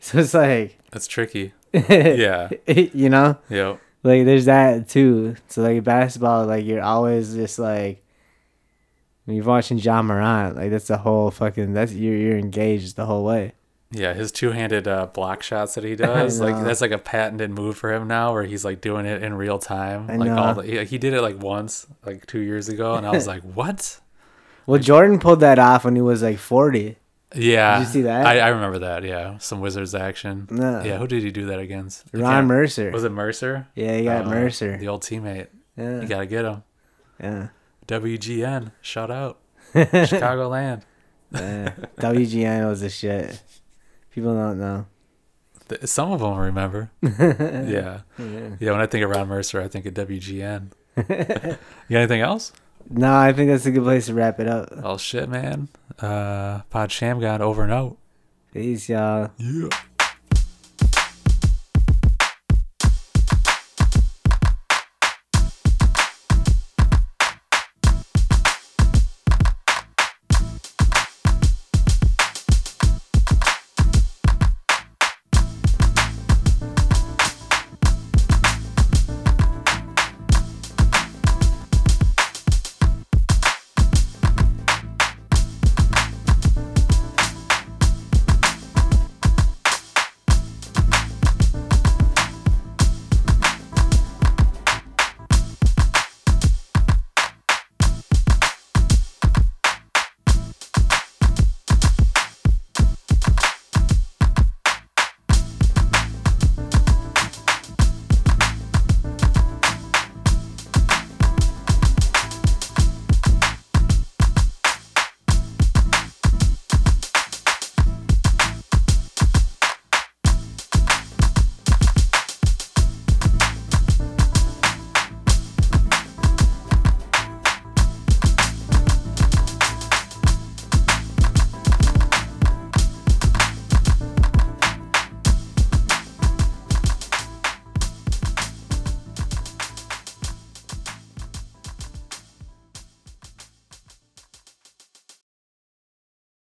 so it's like That's tricky. Yeah. you know Yep. like there's that too. So like basketball, like you're always just like when you're watching Ja Morant, like that's the whole fucking that's you're you're engaged the whole way. Yeah, his two-handed uh, block shots that he does, like that's like a patented move for him now, where he's like doing it in real time. I like know. all the, he, he did it like once, like two years ago, and I was like, what? Well, Jordan pulled that off when he was like 40. Yeah. Did you see that? I, I remember that. Yeah, some Wizards action. No. Yeah, who did he do that against? I Ron can't- Mercer. Was it Mercer? yeah, he got Uh, Mercer. the old teammate. Yeah, You gotta get him. yeah. WGN, shout out, Chicagoland. yeah. WGN was the shit. People don't know. Th- Some of them remember. yeah, Yeah. yeah. When I think of Ron Mercer, I think of WGN. you got anything else? No, I think that's a good place to wrap it up. Oh shit, man. Uh, Pod Shammgod over and out. Peace, y'all. Yeah.